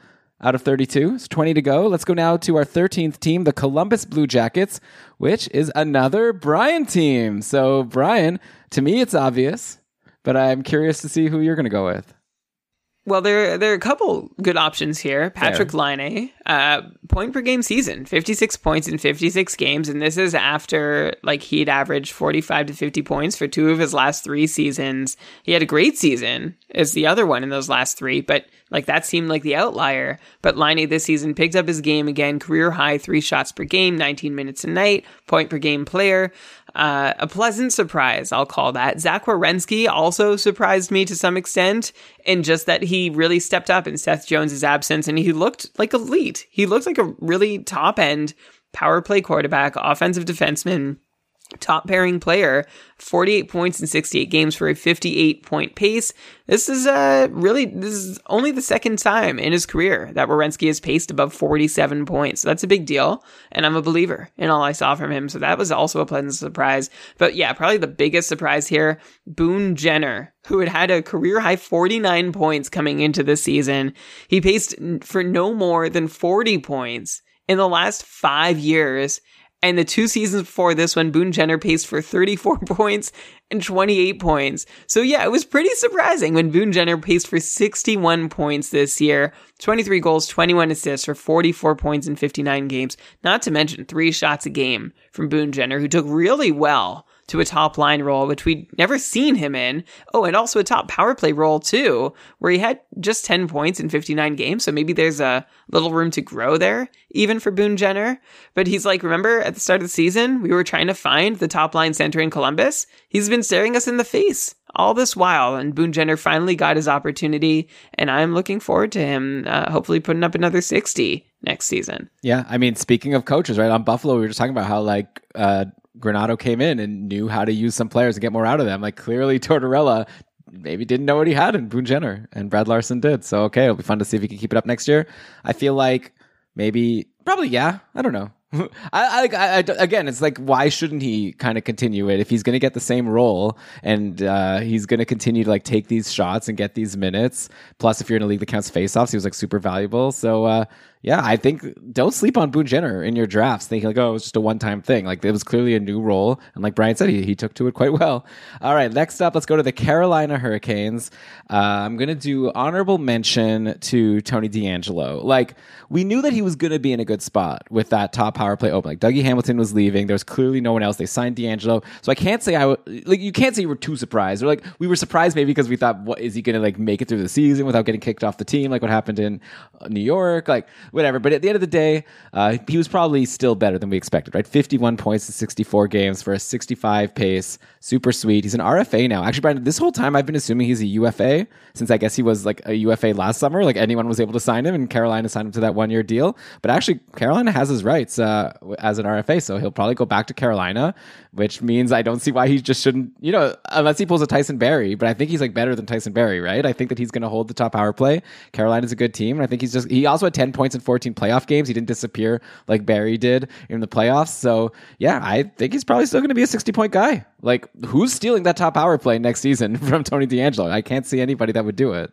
out of 32. It's 20 to go. Let's go now to our 13th team, the Columbus Blue Jackets, which is another Brian team. So, Brian, to me, it's obvious, but I'm curious to see who you're going to go with. Well, there there are a couple good options here. Patrik Laine, uh, point per game season, fifty six points in fifty six games, and this is after like he'd averaged forty five to fifty points for two of his last three seasons. He had a great season as the other one in those last three, but like that seemed like the outlier. But Laine this season picked up his game again, career high three shots per game, nineteen minutes a night, point per game player. Uh, a pleasant surprise, I'll call that. Zach Werenski also surprised me to some extent in just that he really stepped up in Seth Jones's absence and he looked like elite. He looked like a really top end power play quarterback, offensive defenseman top pairing player, 48 points in 68 games for a 58 point pace. This is uh really this is only the second time in his career that Werenski has paced above 47 points. So that's a big deal, and I'm a believer in all I saw from him. So that was also a pleasant surprise. But yeah, probably the biggest surprise here, Boone Jenner, who had had a career high 49 points coming into the season. He paced for no more than 40 points in the last 5 years and the two seasons before this one, Boone Jenner paced for 34 points and 28 points. So yeah, it was pretty surprising when Boone Jenner paced for 61 points this year, 23 goals, 21 assists for 44 points in 59 games. Not to mention three shots a game from Boone Jenner, who took really well to a top line role, which we'd never seen him in. Oh, and also a top power play role too, where he had just 10 points in 59 games. So maybe there's a little room to grow there, even for Boone Jenner. But he's like, remember at the start of the season, we were trying to find the top line center in Columbus? He's been staring us in the face all this while, and Boone Jenner finally got his opportunity, and I'm looking forward to him uh, hopefully putting up another 60 next season. Yeah, I mean, speaking of coaches, right on Buffalo, we were just talking about how like uh, Granato came in and knew how to use some players and get more out of them. Like clearly Tortorella maybe didn't know what he had in Boone Jenner and Brad Larsen did. So okay, it'll be fun to see if he can keep it up next year. I feel like maybe probably yeah. I don't know. I, I, I, again, it's like, why shouldn't he kind of continue it if he's going to get the same role and uh, he's going to continue to like take these shots and get these minutes? Plus, if you're in a league that counts faceoffs, he was like super valuable. So, uh, yeah, I think don't sleep on Boone Jenner in your drafts, thinking like, oh, it was just a one time thing. Like it was clearly a new role, and like Brian said, he, he took to it quite well. All right, next up, let's go to the Carolina Hurricanes. Uh, I'm gonna do honorable mention to Tony DeAngelo. Like we knew that he was gonna be in a good spot with that top power play open. Like Dougie Hamilton was leaving, there was clearly no one else. They signed DeAngelo, so I can't say I w- like you can't say you were too surprised. Or like we were surprised maybe because we thought, what is he gonna like make it through the season without getting kicked off the team? Like what happened in New York, like whatever. But at the end of the day, uh, he was probably still better than we expected, right? 51 points in 64 games for a 65 pace. Super sweet. He's an RFA now. Actually, Brian, this whole time I've been assuming he's a UFA since I guess he was like a UFA last summer. Like anyone was able to sign him, and Carolina signed him to that one year deal. But actually, Carolina has his rights uh, as an RFA, so he'll probably go back to Carolina, which means I don't see why he just shouldn't, you know, unless he pulls a Tyson Barrie. But I think he's like better than Tyson Barrie, right? I think that he's going to hold the top power play. Carolina's a good team, and I think he's just, he also had 10 points in 14 playoff games. He didn't disappear like Barrie did in the playoffs. So yeah, I think he's probably still going to be a 60 point guy. Like who's stealing that top power play next season from Tony DeAngelo? I can't see anybody that would do it.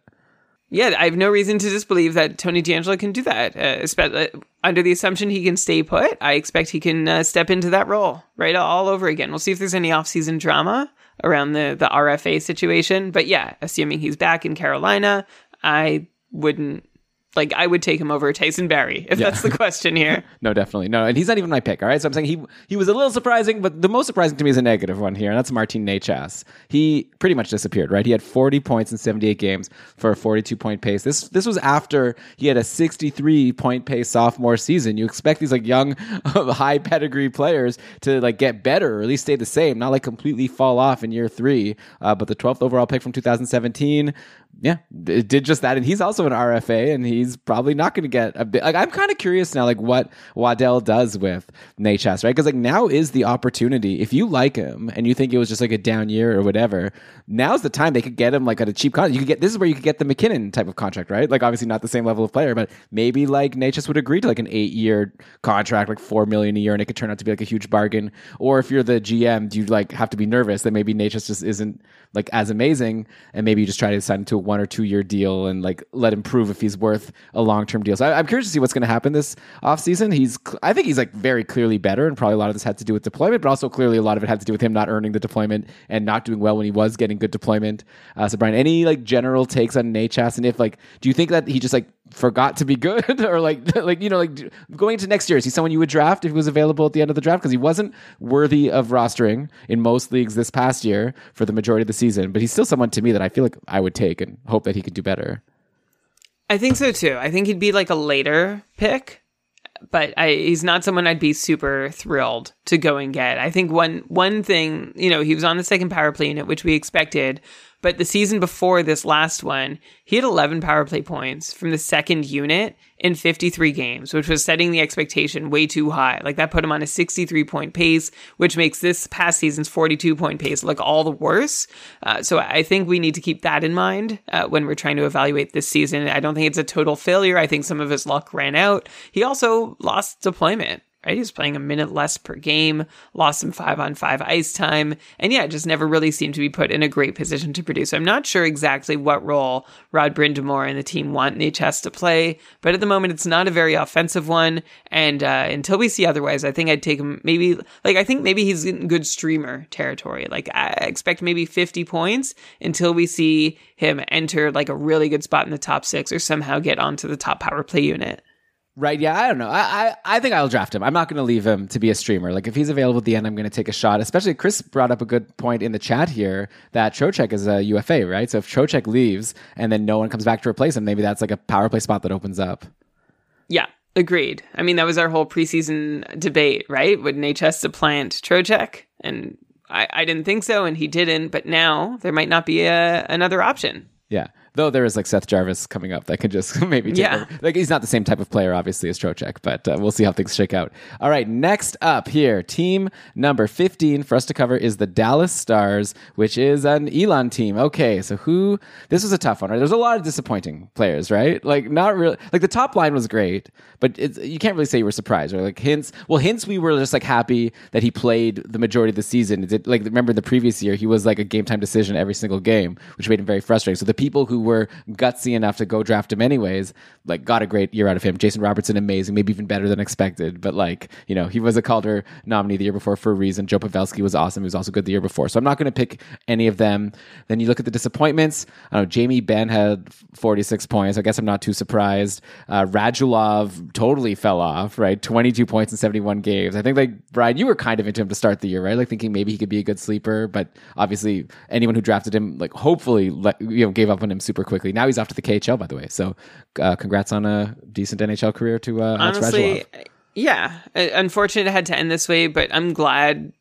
Yeah, I have no reason to disbelieve that Tony DeAngelo can do that. Uh, especially under the assumption he can stay put, I expect he can uh, step into that role right all over again. We'll see if there's any offseason drama around the the RFA situation. But yeah, assuming he's back in Carolina, I wouldn't like I would take him over Tyson Barrie if Yeah. that's the question here. No, definitely. No, and he's not even my pick. All right. So I'm saying he he was a little surprising, but the most surprising to me is a negative one here, and that's Martin Necas. He pretty much disappeared, right? He had 40 points in 78 games for a 42 point pace. This this was after he had a 63 point pace sophomore season. You expect these like young, high pedigree players to like get better or at least stay the same, not like completely fall off in year three. Uh, but the 12th overall pick from 2017 yeah, it did just that, and he's also an RFA, and he's probably not going to get a bit. Like, I'm kind of curious now, like what Waddell does with Necas, right? Because like now is the opportunity. If you like him and you think it was just like a down year or whatever, now's the time they could get him like at a cheap contract. You could get this is where you could get the MacKinnon type of contract, right? Like obviously not the same level of player, but maybe like Necas would agree to like an eight year contract, like four million a year, and it could turn out to be like a huge bargain. Or if you're the GM, do you like have to be nervous that maybe Necas just isn't like as amazing, and maybe you just try to sign to one or two year deal and like let him prove if he's worth a long term deal. So I, I'm curious to see what's going to happen this offseason. He's, I think he's like very clearly better, and probably a lot of this had to do with deployment, but also clearly a lot of it had to do with him not earning the deployment and not doing well when he was getting good deployment. Uh, so Brian, any like general takes on Necas, and if like, do you think that he just like forgot to be good, or like like you know like going into next year, is he someone you would draft if he was available at the end of the draft because he wasn't worthy of rostering in most leagues this past year for the majority of the season, but he's still someone to me that I feel like I would take and hope that he could do better. I think so too. I think he'd be like a later pick, but I, he's not someone I'd be super thrilled to go and get. I think one one thing, you know, he was on the second power play unit, which we expected, but the season before this last one, he had 11 power play points from the second unit in 53 games, which was setting the expectation way too high. Like that put him on a 63 point pace, which makes this past season's 42 point pace look all the worse. Uh, so I think we need to keep that in mind uh, when we're trying to evaluate this season. I don't think it's a total failure. I think some of his luck ran out. He also lost deployment right? He was playing a minute less per game, lost some five on five ice time, and yeah, just never really seemed to be put in a great position to produce. I'm not sure exactly what role Rod Brind'Amour and the team want Necas to play, but at the moment it's not a very offensive one. And uh, until we see otherwise, I think I'd take him maybe like I think maybe he's in good streamer territory. Like I expect maybe 50 points until we see him enter like a really good spot in the top six or somehow get onto the top power play unit. Right. Yeah. I don't know. I, I, I think I'll draft him. I'm not going to leave him to be a streamer. Like if he's available at the end, I'm going to take a shot. Especially Chris brought up a good point in the chat here that Trocheck is a UFA, right? So if Trocheck leaves and then no one comes back to replace him, maybe that's like a power play spot that opens up. Yeah, agreed. I mean, that was our whole preseason debate, right? Would Necas supplant Trocheck? And I, I didn't think so, and he didn't. But now there might not be a, another option. Yeah. Though there is like Seth Jarvis coming up that can just maybe take Yeah. over. Like he's not the same type of player, obviously, as Trocheck, but uh, we'll see how things shake out. All right. Next up here, team number 15 for us to cover is the Dallas Stars, which is an Elon team. Okay. So who, this was a tough one, right? There's a lot of disappointing players, right? Like not really, like the top line was great, but it's, you can't really say you were surprised, right? Like Hintz, well, Hintz, we were just like happy that he played the majority of the season. It, like remember the previous year, he was like a game time decision every single game, which made him very frustrating. So the people who were gutsy enough to go draft him anyways, like got a great year out of him. Jason Robertson, amazing, maybe even better than expected. But like, you know, he was a Calder nominee the year before for a reason. Joe Pavelski was awesome. He was also good the year before. So I'm not going to pick any of them. Then you look at the disappointments. I know. Jamie Benn had 46 points. I guess I'm not too surprised. Uh, Radulov totally fell off, right? 22 points in 71 games. I think like Brian, you were kind of into him to start the year, right? Like thinking maybe he could be a good sleeper, but obviously anyone who drafted him, like hopefully, let, you know, gave up on him super quickly. Now he's off to the KHL, by the way. So uh, congrats on a decent NHL career to uh, Honestly, yeah. Uh, Unfortunate it had to end this way, but I'm glad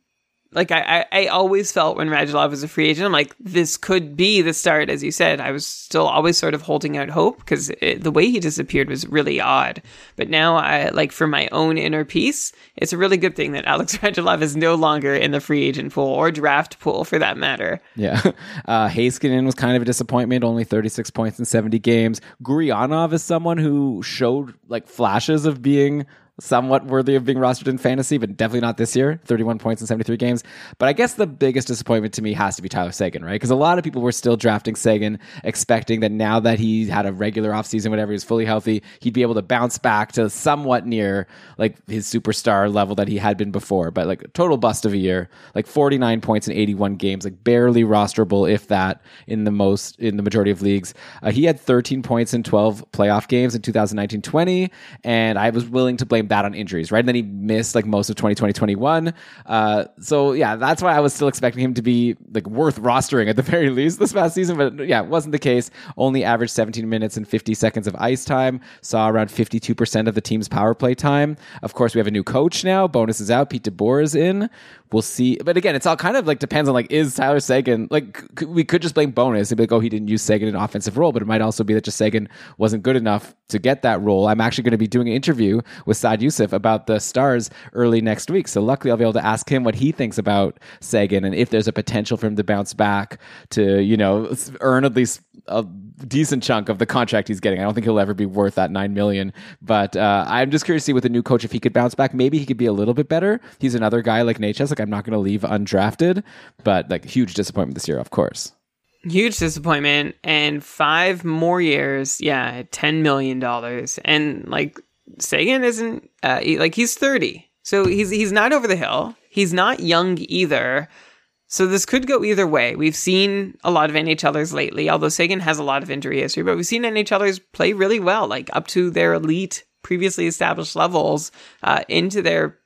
like I, I, I always felt when Radulov was a free agent, I'm like, this could be the start. As you said, I was still always sort of holding out hope because the way he disappeared was really odd. But now, I like for my own inner peace, it's a really good thing that Alex Radulov is no longer in the free agent pool or draft pool for that matter. Yeah. Uh, Heiskanen was kind of a disappointment, only 36 points in 70 games. Gurianov is someone who showed like flashes of being somewhat worthy of being rostered in fantasy, but definitely not this year. 31 points in 73 games. But I guess the biggest disappointment to me has to be Tyler Seguin, right? Because a lot of people were still drafting Seguin, expecting that now that he had a regular offseason, whatever, he was fully healthy, he'd be able to bounce back to somewhat near like his superstar level that he had been before. But like total bust of a year, like 49 points in 81 games, like barely rosterable, if that, in the most, in the majority of leagues. Uh, he had 13 points in 12 playoff games in 2019 20. And I was willing to blame that on injuries, right? And then he missed like most of 2020, 21. Uh, so yeah, that's why I was still expecting him to be like worth rostering at the very least this past season. But yeah, it wasn't the case. Only averaged 17 minutes and 50 seconds of ice time, saw around 52% of the team's power play time. Of course, we have a new coach now. Bowness is out. Pete DeBoer is in. We'll see. But again, it's all kind of like depends on like, is Tyler Seguin, like, c- we could just blame Bowness and be like, oh, he didn't use Seguin in offensive role, but it might also be that just Seguin wasn't good enough to get that role. I'm actually going to be doing an interview with Saad Yousuf about the Stars early next week. So luckily, I'll be able to ask him what he thinks about Seguin and if there's a potential for him to bounce back to, you know, earn at least a decent chunk of the contract he's getting. I don't think he'll ever be worth that nine million, but uh, I'm just curious to see with the new coach if he could bounce back. Maybe he could be a little bit better. He's another guy like Necas. Like I'm not going to leave undrafted, but like huge disappointment this year, of course. Huge disappointment, and five more years. Yeah, ten million dollars, and like Seguin isn't uh, he, like he's thirty, so he's he's not over the hill. He's not young either. So this could go either way. We've seen a lot of NHLers lately, although Seguin has a lot of injury history, but we've seen NHLers play really well, like up to their elite, previously established levels, uh, into their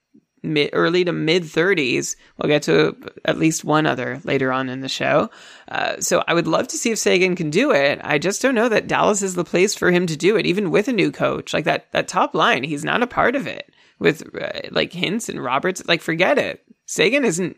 mid, early to mid 30s. We'll get to at least one other later on in the show. Uh, so I would love to see if Seguin can do it. I just don't know that Dallas is the place for him to do it, even with a new coach. Like that, that top line, he's not a part of it with uh, like Hintz and Roberts. Like forget it. Seguin isn't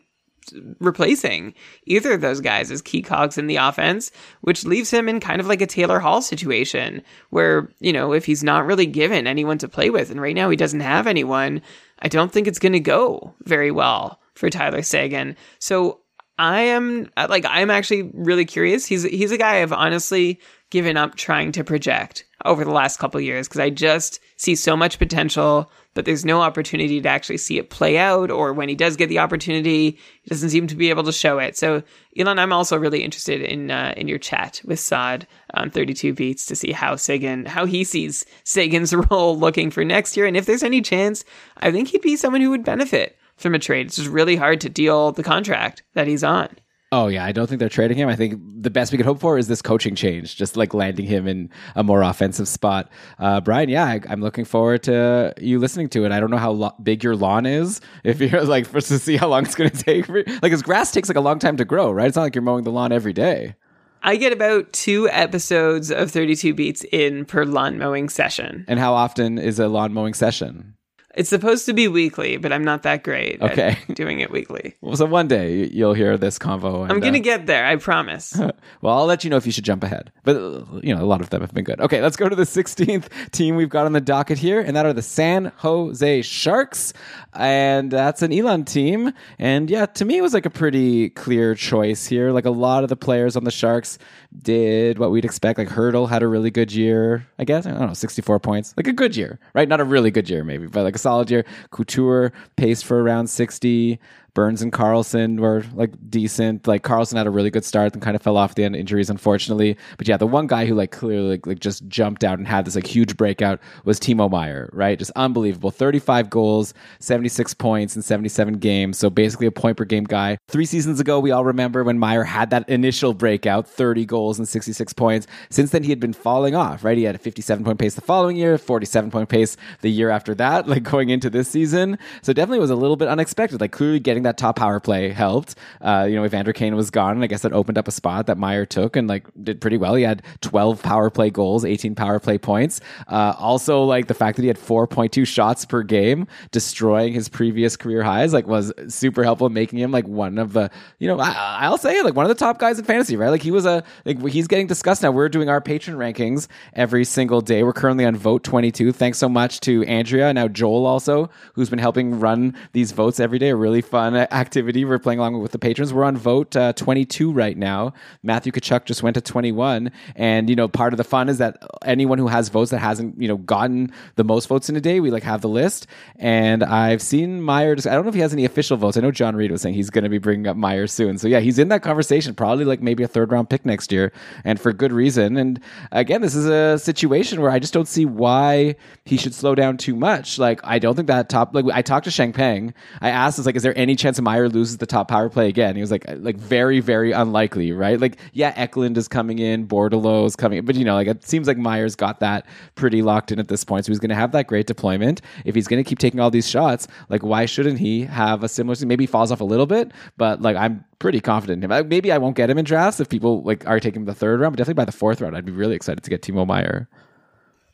replacing either of those guys as key cogs in the offense, which leaves him in kind of like a Taylor Hall situation where, you know, if he's not really given anyone to play with, and right now he doesn't have anyone, I don't think it's going to go very well for Tyler Seguin. So I am like, I'm actually really curious. He's, he's a guy I've honestly given up trying to project over the last couple years because I just see so much potential but there's no opportunity to actually see it play out. Or when he does get the opportunity, he doesn't seem to be able to show it. So, Elon, I'm also really interested in uh, in your chat with Saad on 32 Beats to see how Seguin, how he sees Seguin's role looking for next year, and if there's any chance, I think he'd be someone who would benefit from a trade. It's just really hard to deal the contract that he's on. Oh yeah, I don't think they're trading him. I think the best we could hope for is this coaching change, just like landing him in a more offensive spot. Uh, Brian, yeah, I, am looking forward to you listening to it. I don't know how lo- big your lawn is. If you're like for to see how long it's going to take, for, like his grass takes like a long time to grow, right? It's not like you're mowing the lawn every day. I get about two episodes of 32 beats in per lawn mowing session. And how often is a lawn mowing session? It's supposed to be weekly, but I'm not that great okay. doing it weekly. Well, so one day you'll hear this convo. And, I'm going to uh, get there, I promise. well, I'll let you know if you should jump ahead. But, uh, you know, a lot of them have been good. Okay, let's go to the 16th team we've got on the docket here, and that are the San Jose Sharks. And that's an Elon team. And yeah, to me, it was like a pretty clear choice here. Like a lot of the players on the Sharks did what we'd expect. Like Hertl had a really good year, I guess. I don't know, 64 points. Like a good year, right? Not a really good year, maybe, but like solid year. Couture paced for around 60. Burns and Karlsson were like decent. Like Karlsson had a really good start and kind of fell off the end injuries, unfortunately. But yeah, the one guy who like clearly like, like just jumped out and had this like huge breakout was Timo Meier, right? Just unbelievable. 35 goals, 76 points in 77 games. So basically a point per game guy. Three seasons ago, we all remember when Meier had that initial breakout, 30 goals and 66 points. Since then, he had been falling off, right? He had a 57 point pace the following year, 47 point pace the year after that, like going into this season. So definitely was a little bit unexpected, like clearly getting that top power play helped. Uh, you know, Evander Kane was gone, and I guess that opened up a spot that Meier took and like did pretty well. He had 12 power play goals, 18 power play points. Uh, also, like the fact that he had 4.2 shots per game, destroying his previous career highs, like was super helpful, in making him like one of the, you know, I, I'll say like one of the top guys in fantasy, right? Like he was a, like he's getting discussed now. We're doing our patron rankings every single day. We're currently on vote 22. Thanks so much to Andrea, now Joel also, who's been helping run these votes every day. A really fun activity. We're playing along with the patrons. We're on vote uh, 22 right now. Matthew Tkachuk just went to 21. And, you know, part of the fun is that anyone who has votes that hasn't, you know, gotten the most votes in a day, we like have the list. And I've seen Meier. just, I don't know if he has any official votes. I know John Reed was saying he's going to be bringing up Meier soon. So yeah, he's in that conversation, probably like maybe a third round pick next year and for good reason. And again, this is a situation where I just don't see why he should slow down too much. Like, I don't think that top, like, I talked to Sheng Peng. I asked, "Is like, is there any chance Meier loses the top power play again? He was like, like very, very unlikely, right? Like, yeah, Eklund is coming in, Bordeleau is coming in, but you know, like, it seems like Meier's got that pretty locked in at this point. So he's going to have that great deployment. If he's going to keep taking all these shots, like, why shouldn't he have a similar, maybe he falls off a little bit, but like, I'm pretty confident in him. Maybe I won't get him in drafts if people like are taking the third round, but definitely by the fourth round, I'd be really excited to get Timo Meier.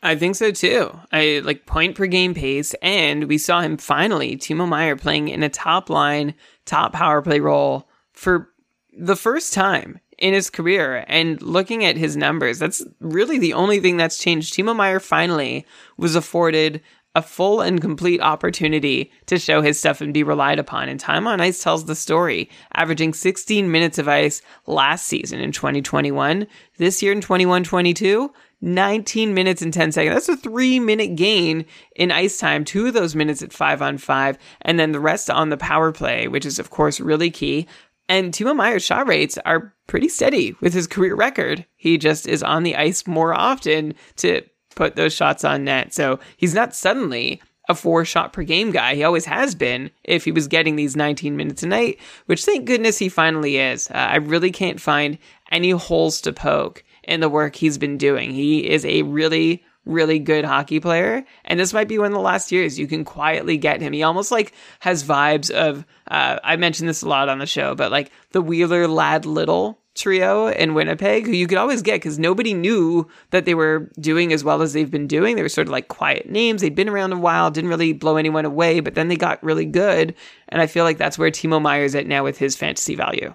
I think so too. I like point per game pace, and we saw him finally, Timo Meier, playing in a top line, top power play role for the first time in his career. And looking at his numbers, that's really the only thing that's changed. Timo Meier finally was afforded a full and complete opportunity to show his stuff and be relied upon. And Time on Ice tells the story, averaging 16 minutes of ice last season in 2021. This year in 21 22, 19 minutes and 10 seconds. That's a three minute gain in ice time. Two of those minutes at five on five, and then the rest on the power play, which is, of course, really key. And Timo Meier's shot rates are pretty steady with his career record. He just is on the ice more often to put those shots on net. So he's not suddenly a four shot per game guy. He always has been if he was getting these 19 minutes a night, which thank goodness he finally is. Uh, I really can't find any holes to poke in the work he's been doing. He is a really, really good hockey player. And this might be one of the last years you can quietly get him. He almost like has vibes of, uh, I mentioned this a lot on the show, but like the Wheeler Ladd Little trio in Winnipeg, who you could always get because nobody knew that they were doing as well as they've been doing. They were sort of like quiet names. They'd been around a while, didn't really blow anyone away, but then they got really good. And I feel like that's where Timo Meier's at now with his fantasy value.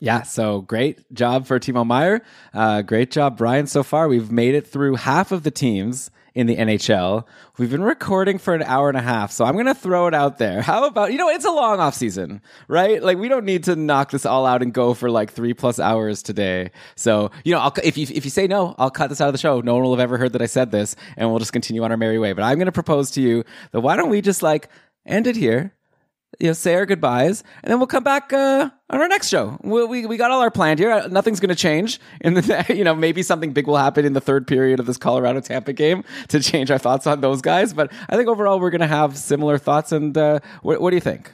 Yeah, so great job for Timo Meier. Uh, great job, Brian, so far. We've made it through half of the teams in the NHL. We've been recording for an hour and a half, so I'm going to throw it out there. How about, you know, it's a long off season, right? Like, we don't need to knock this all out and go for like three plus hours today. So, you know, I'll, if, you, if you say no, I'll cut this out of the show. No one will have ever heard that I said this, and we'll just continue on our merry way. But I'm going to propose to you that why don't we just like end it here? You know, say our goodbyes, and then we'll come back uh, on our next show. We, we, we got all our planned here. Uh, nothing's going to change. In the you know maybe something big will happen in the third period of this Colorado Tampa game to change our thoughts on those guys. But I think overall we're going to have similar thoughts. And uh, what, what do you think?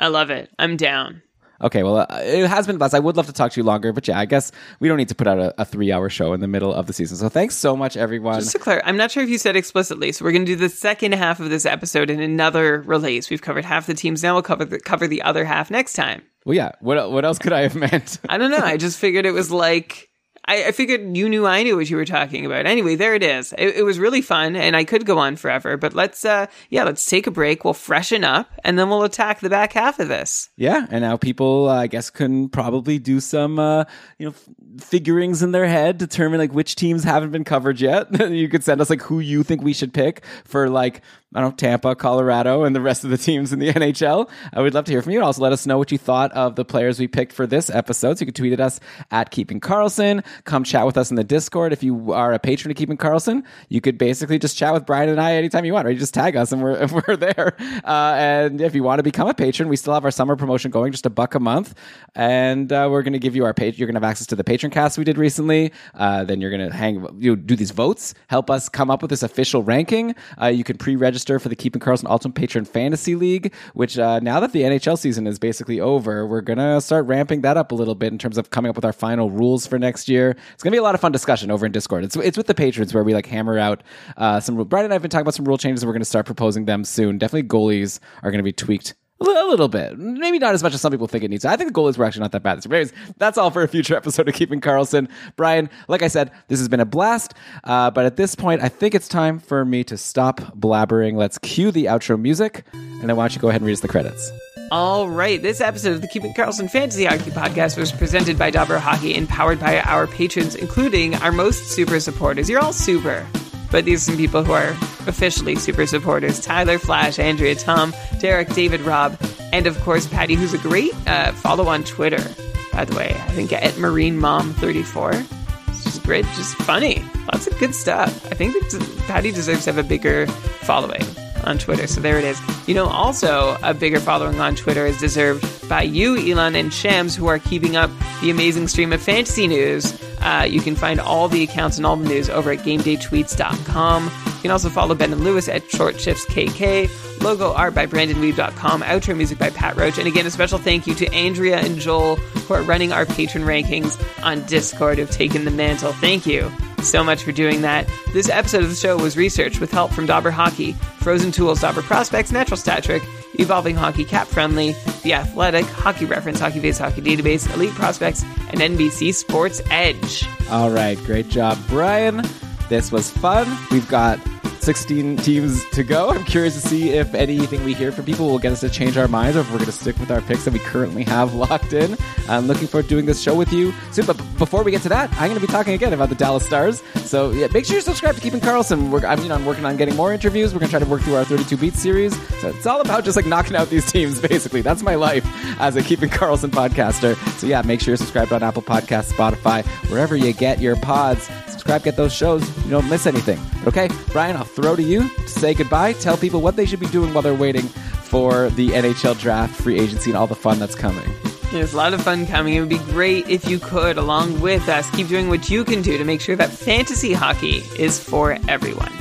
I love it. I'm down. Okay, well, uh, it has been blessed. I would love to talk to you longer, but yeah, I guess we don't need to put out a, a three hour show in the middle of the season. So thanks so much, everyone. Just to clarify, I'm not sure if you said explicitly, so we're going to do the second half of this episode in another release. We've covered half the teams now. We'll cover the, cover the other half next time. Well, yeah. What what else could I have meant? I don't know. I just figured it was like I, I, figured you knew I knew what you were talking about. Anyway, there it is. It, it, was really fun, and I could go on forever. But let's, uh, yeah, let's take a break. We'll freshen up, and then we'll attack the back half of this. Yeah, and now people, uh, I guess, can probably do some, uh, you know, f- figurings in their head, determine like which teams haven't been covered yet. you could send us like who you think we should pick for like I don't know, Tampa, Colorado, and the rest of the teams in the NHL. I would love to hear from you. Also, let us know what you thought of the players we picked for this episode. So you can tweet at us at Keeping Karlsson. Come chat with us in the Discord. If you are a patron of Keeping Karlsson, you could basically just chat with Brian and I anytime you want, or You just tag us and we're, we're there. Uh, and if you want to become a patron, we still have our summer promotion going, just a buck a month. And uh, we're going to give you our page. You're going to have access to the patron cast we did recently. Uh, then you're going to hang, you know, do these votes, help us come up with this official ranking. Uh, you can pre register register for the Keeping Karlsson Ultimate Patron Fantasy League, which uh, now that the NHL season is basically over, we're going to start ramping that up a little bit in terms of coming up with our final rules for next year. It's going to be a lot of fun discussion over in Discord. It's, it's with the patrons where we like hammer out uh, some. Brian and I have been talking about some rule changes. And we're going to start proposing them soon. Definitely goalies are going to be tweaked A little bit. Maybe not as much as some people think it needs. I think the goalies were actually not that bad. year. Anyways, that's all for a future episode of Keeping Karlsson. Brian, like I said, this has been a blast. Uh, but at this point, I think it's time for me to stop blabbering. Let's cue the outro music. And then why don't you go ahead and read us the credits? All right, this episode of the Keeping Karlsson Fantasy Hockey Podcast was presented by Dobber Hockey and powered by our patrons, including our most super supporters. You're all super, but these are some people who are officially super supporters Tyler, Flash, Andrea, Tom, Derek, David, Rob, and of course Patty, who's a great uh, follow on Twitter, by the way. I think at Marine Mom 34 It's just great, just funny. Lots of good stuff. I think Patty deserves to have a bigger following on Twitter. So there it is. You know, also a bigger following on Twitter is deserved by you, Elon and Shams, who are keeping up the amazing stream of fantasy news. Uh, you can find all the accounts and all the news over at GameDayTweets.com. You can also follow Ben and Lewis at Short Shifts KK. Logo art by BrandonWeave.com. Outro music by Pat Roach. And again, a special thank you to Andrea and Joel who are running our patron rankings on Discord who've taken the mantle. Thank you so much for doing that. This episode of the show was researched with help from Dobber Hockey, Frozen Tools, Dobber Prospects, Natural Stat Trick, Evolving Hockey, Cap Friendly, The Athletic, Hockey Reference, Hockey Base Hockey Database, Elite Prospects, and NBC Sports Edge. All right, great job, Brian. This was fun. We've got 16 teams to go. I'm curious to see if anything we hear from people will get us to change our minds or if we're going to stick with our picks that we currently have locked in. I'm looking forward to doing this show with you soon. But before we get to that, I'm going to be talking again about the Dallas Stars. So yeah, make sure you subscribe to Keeping Karlsson. We're, I'm, I'm working on getting more interviews. We're going to try to work through our 32 beat series. So it's all about just like knocking out these teams, basically. That's my life as a Keeping Karlsson podcaster. So yeah, make sure you're subscribed on Apple Podcasts, Spotify, wherever you get your pods subscribe, get those shows. You don't miss anything. Okay, Brian, I'll throw to you to say goodbye. Tell people what they should be doing while they're waiting for the NHL draft, free agency, and all the fun that's coming. There's a lot of fun coming. It would be great if you could, along with us, keep doing what you can do to make sure that fantasy hockey is for everyone.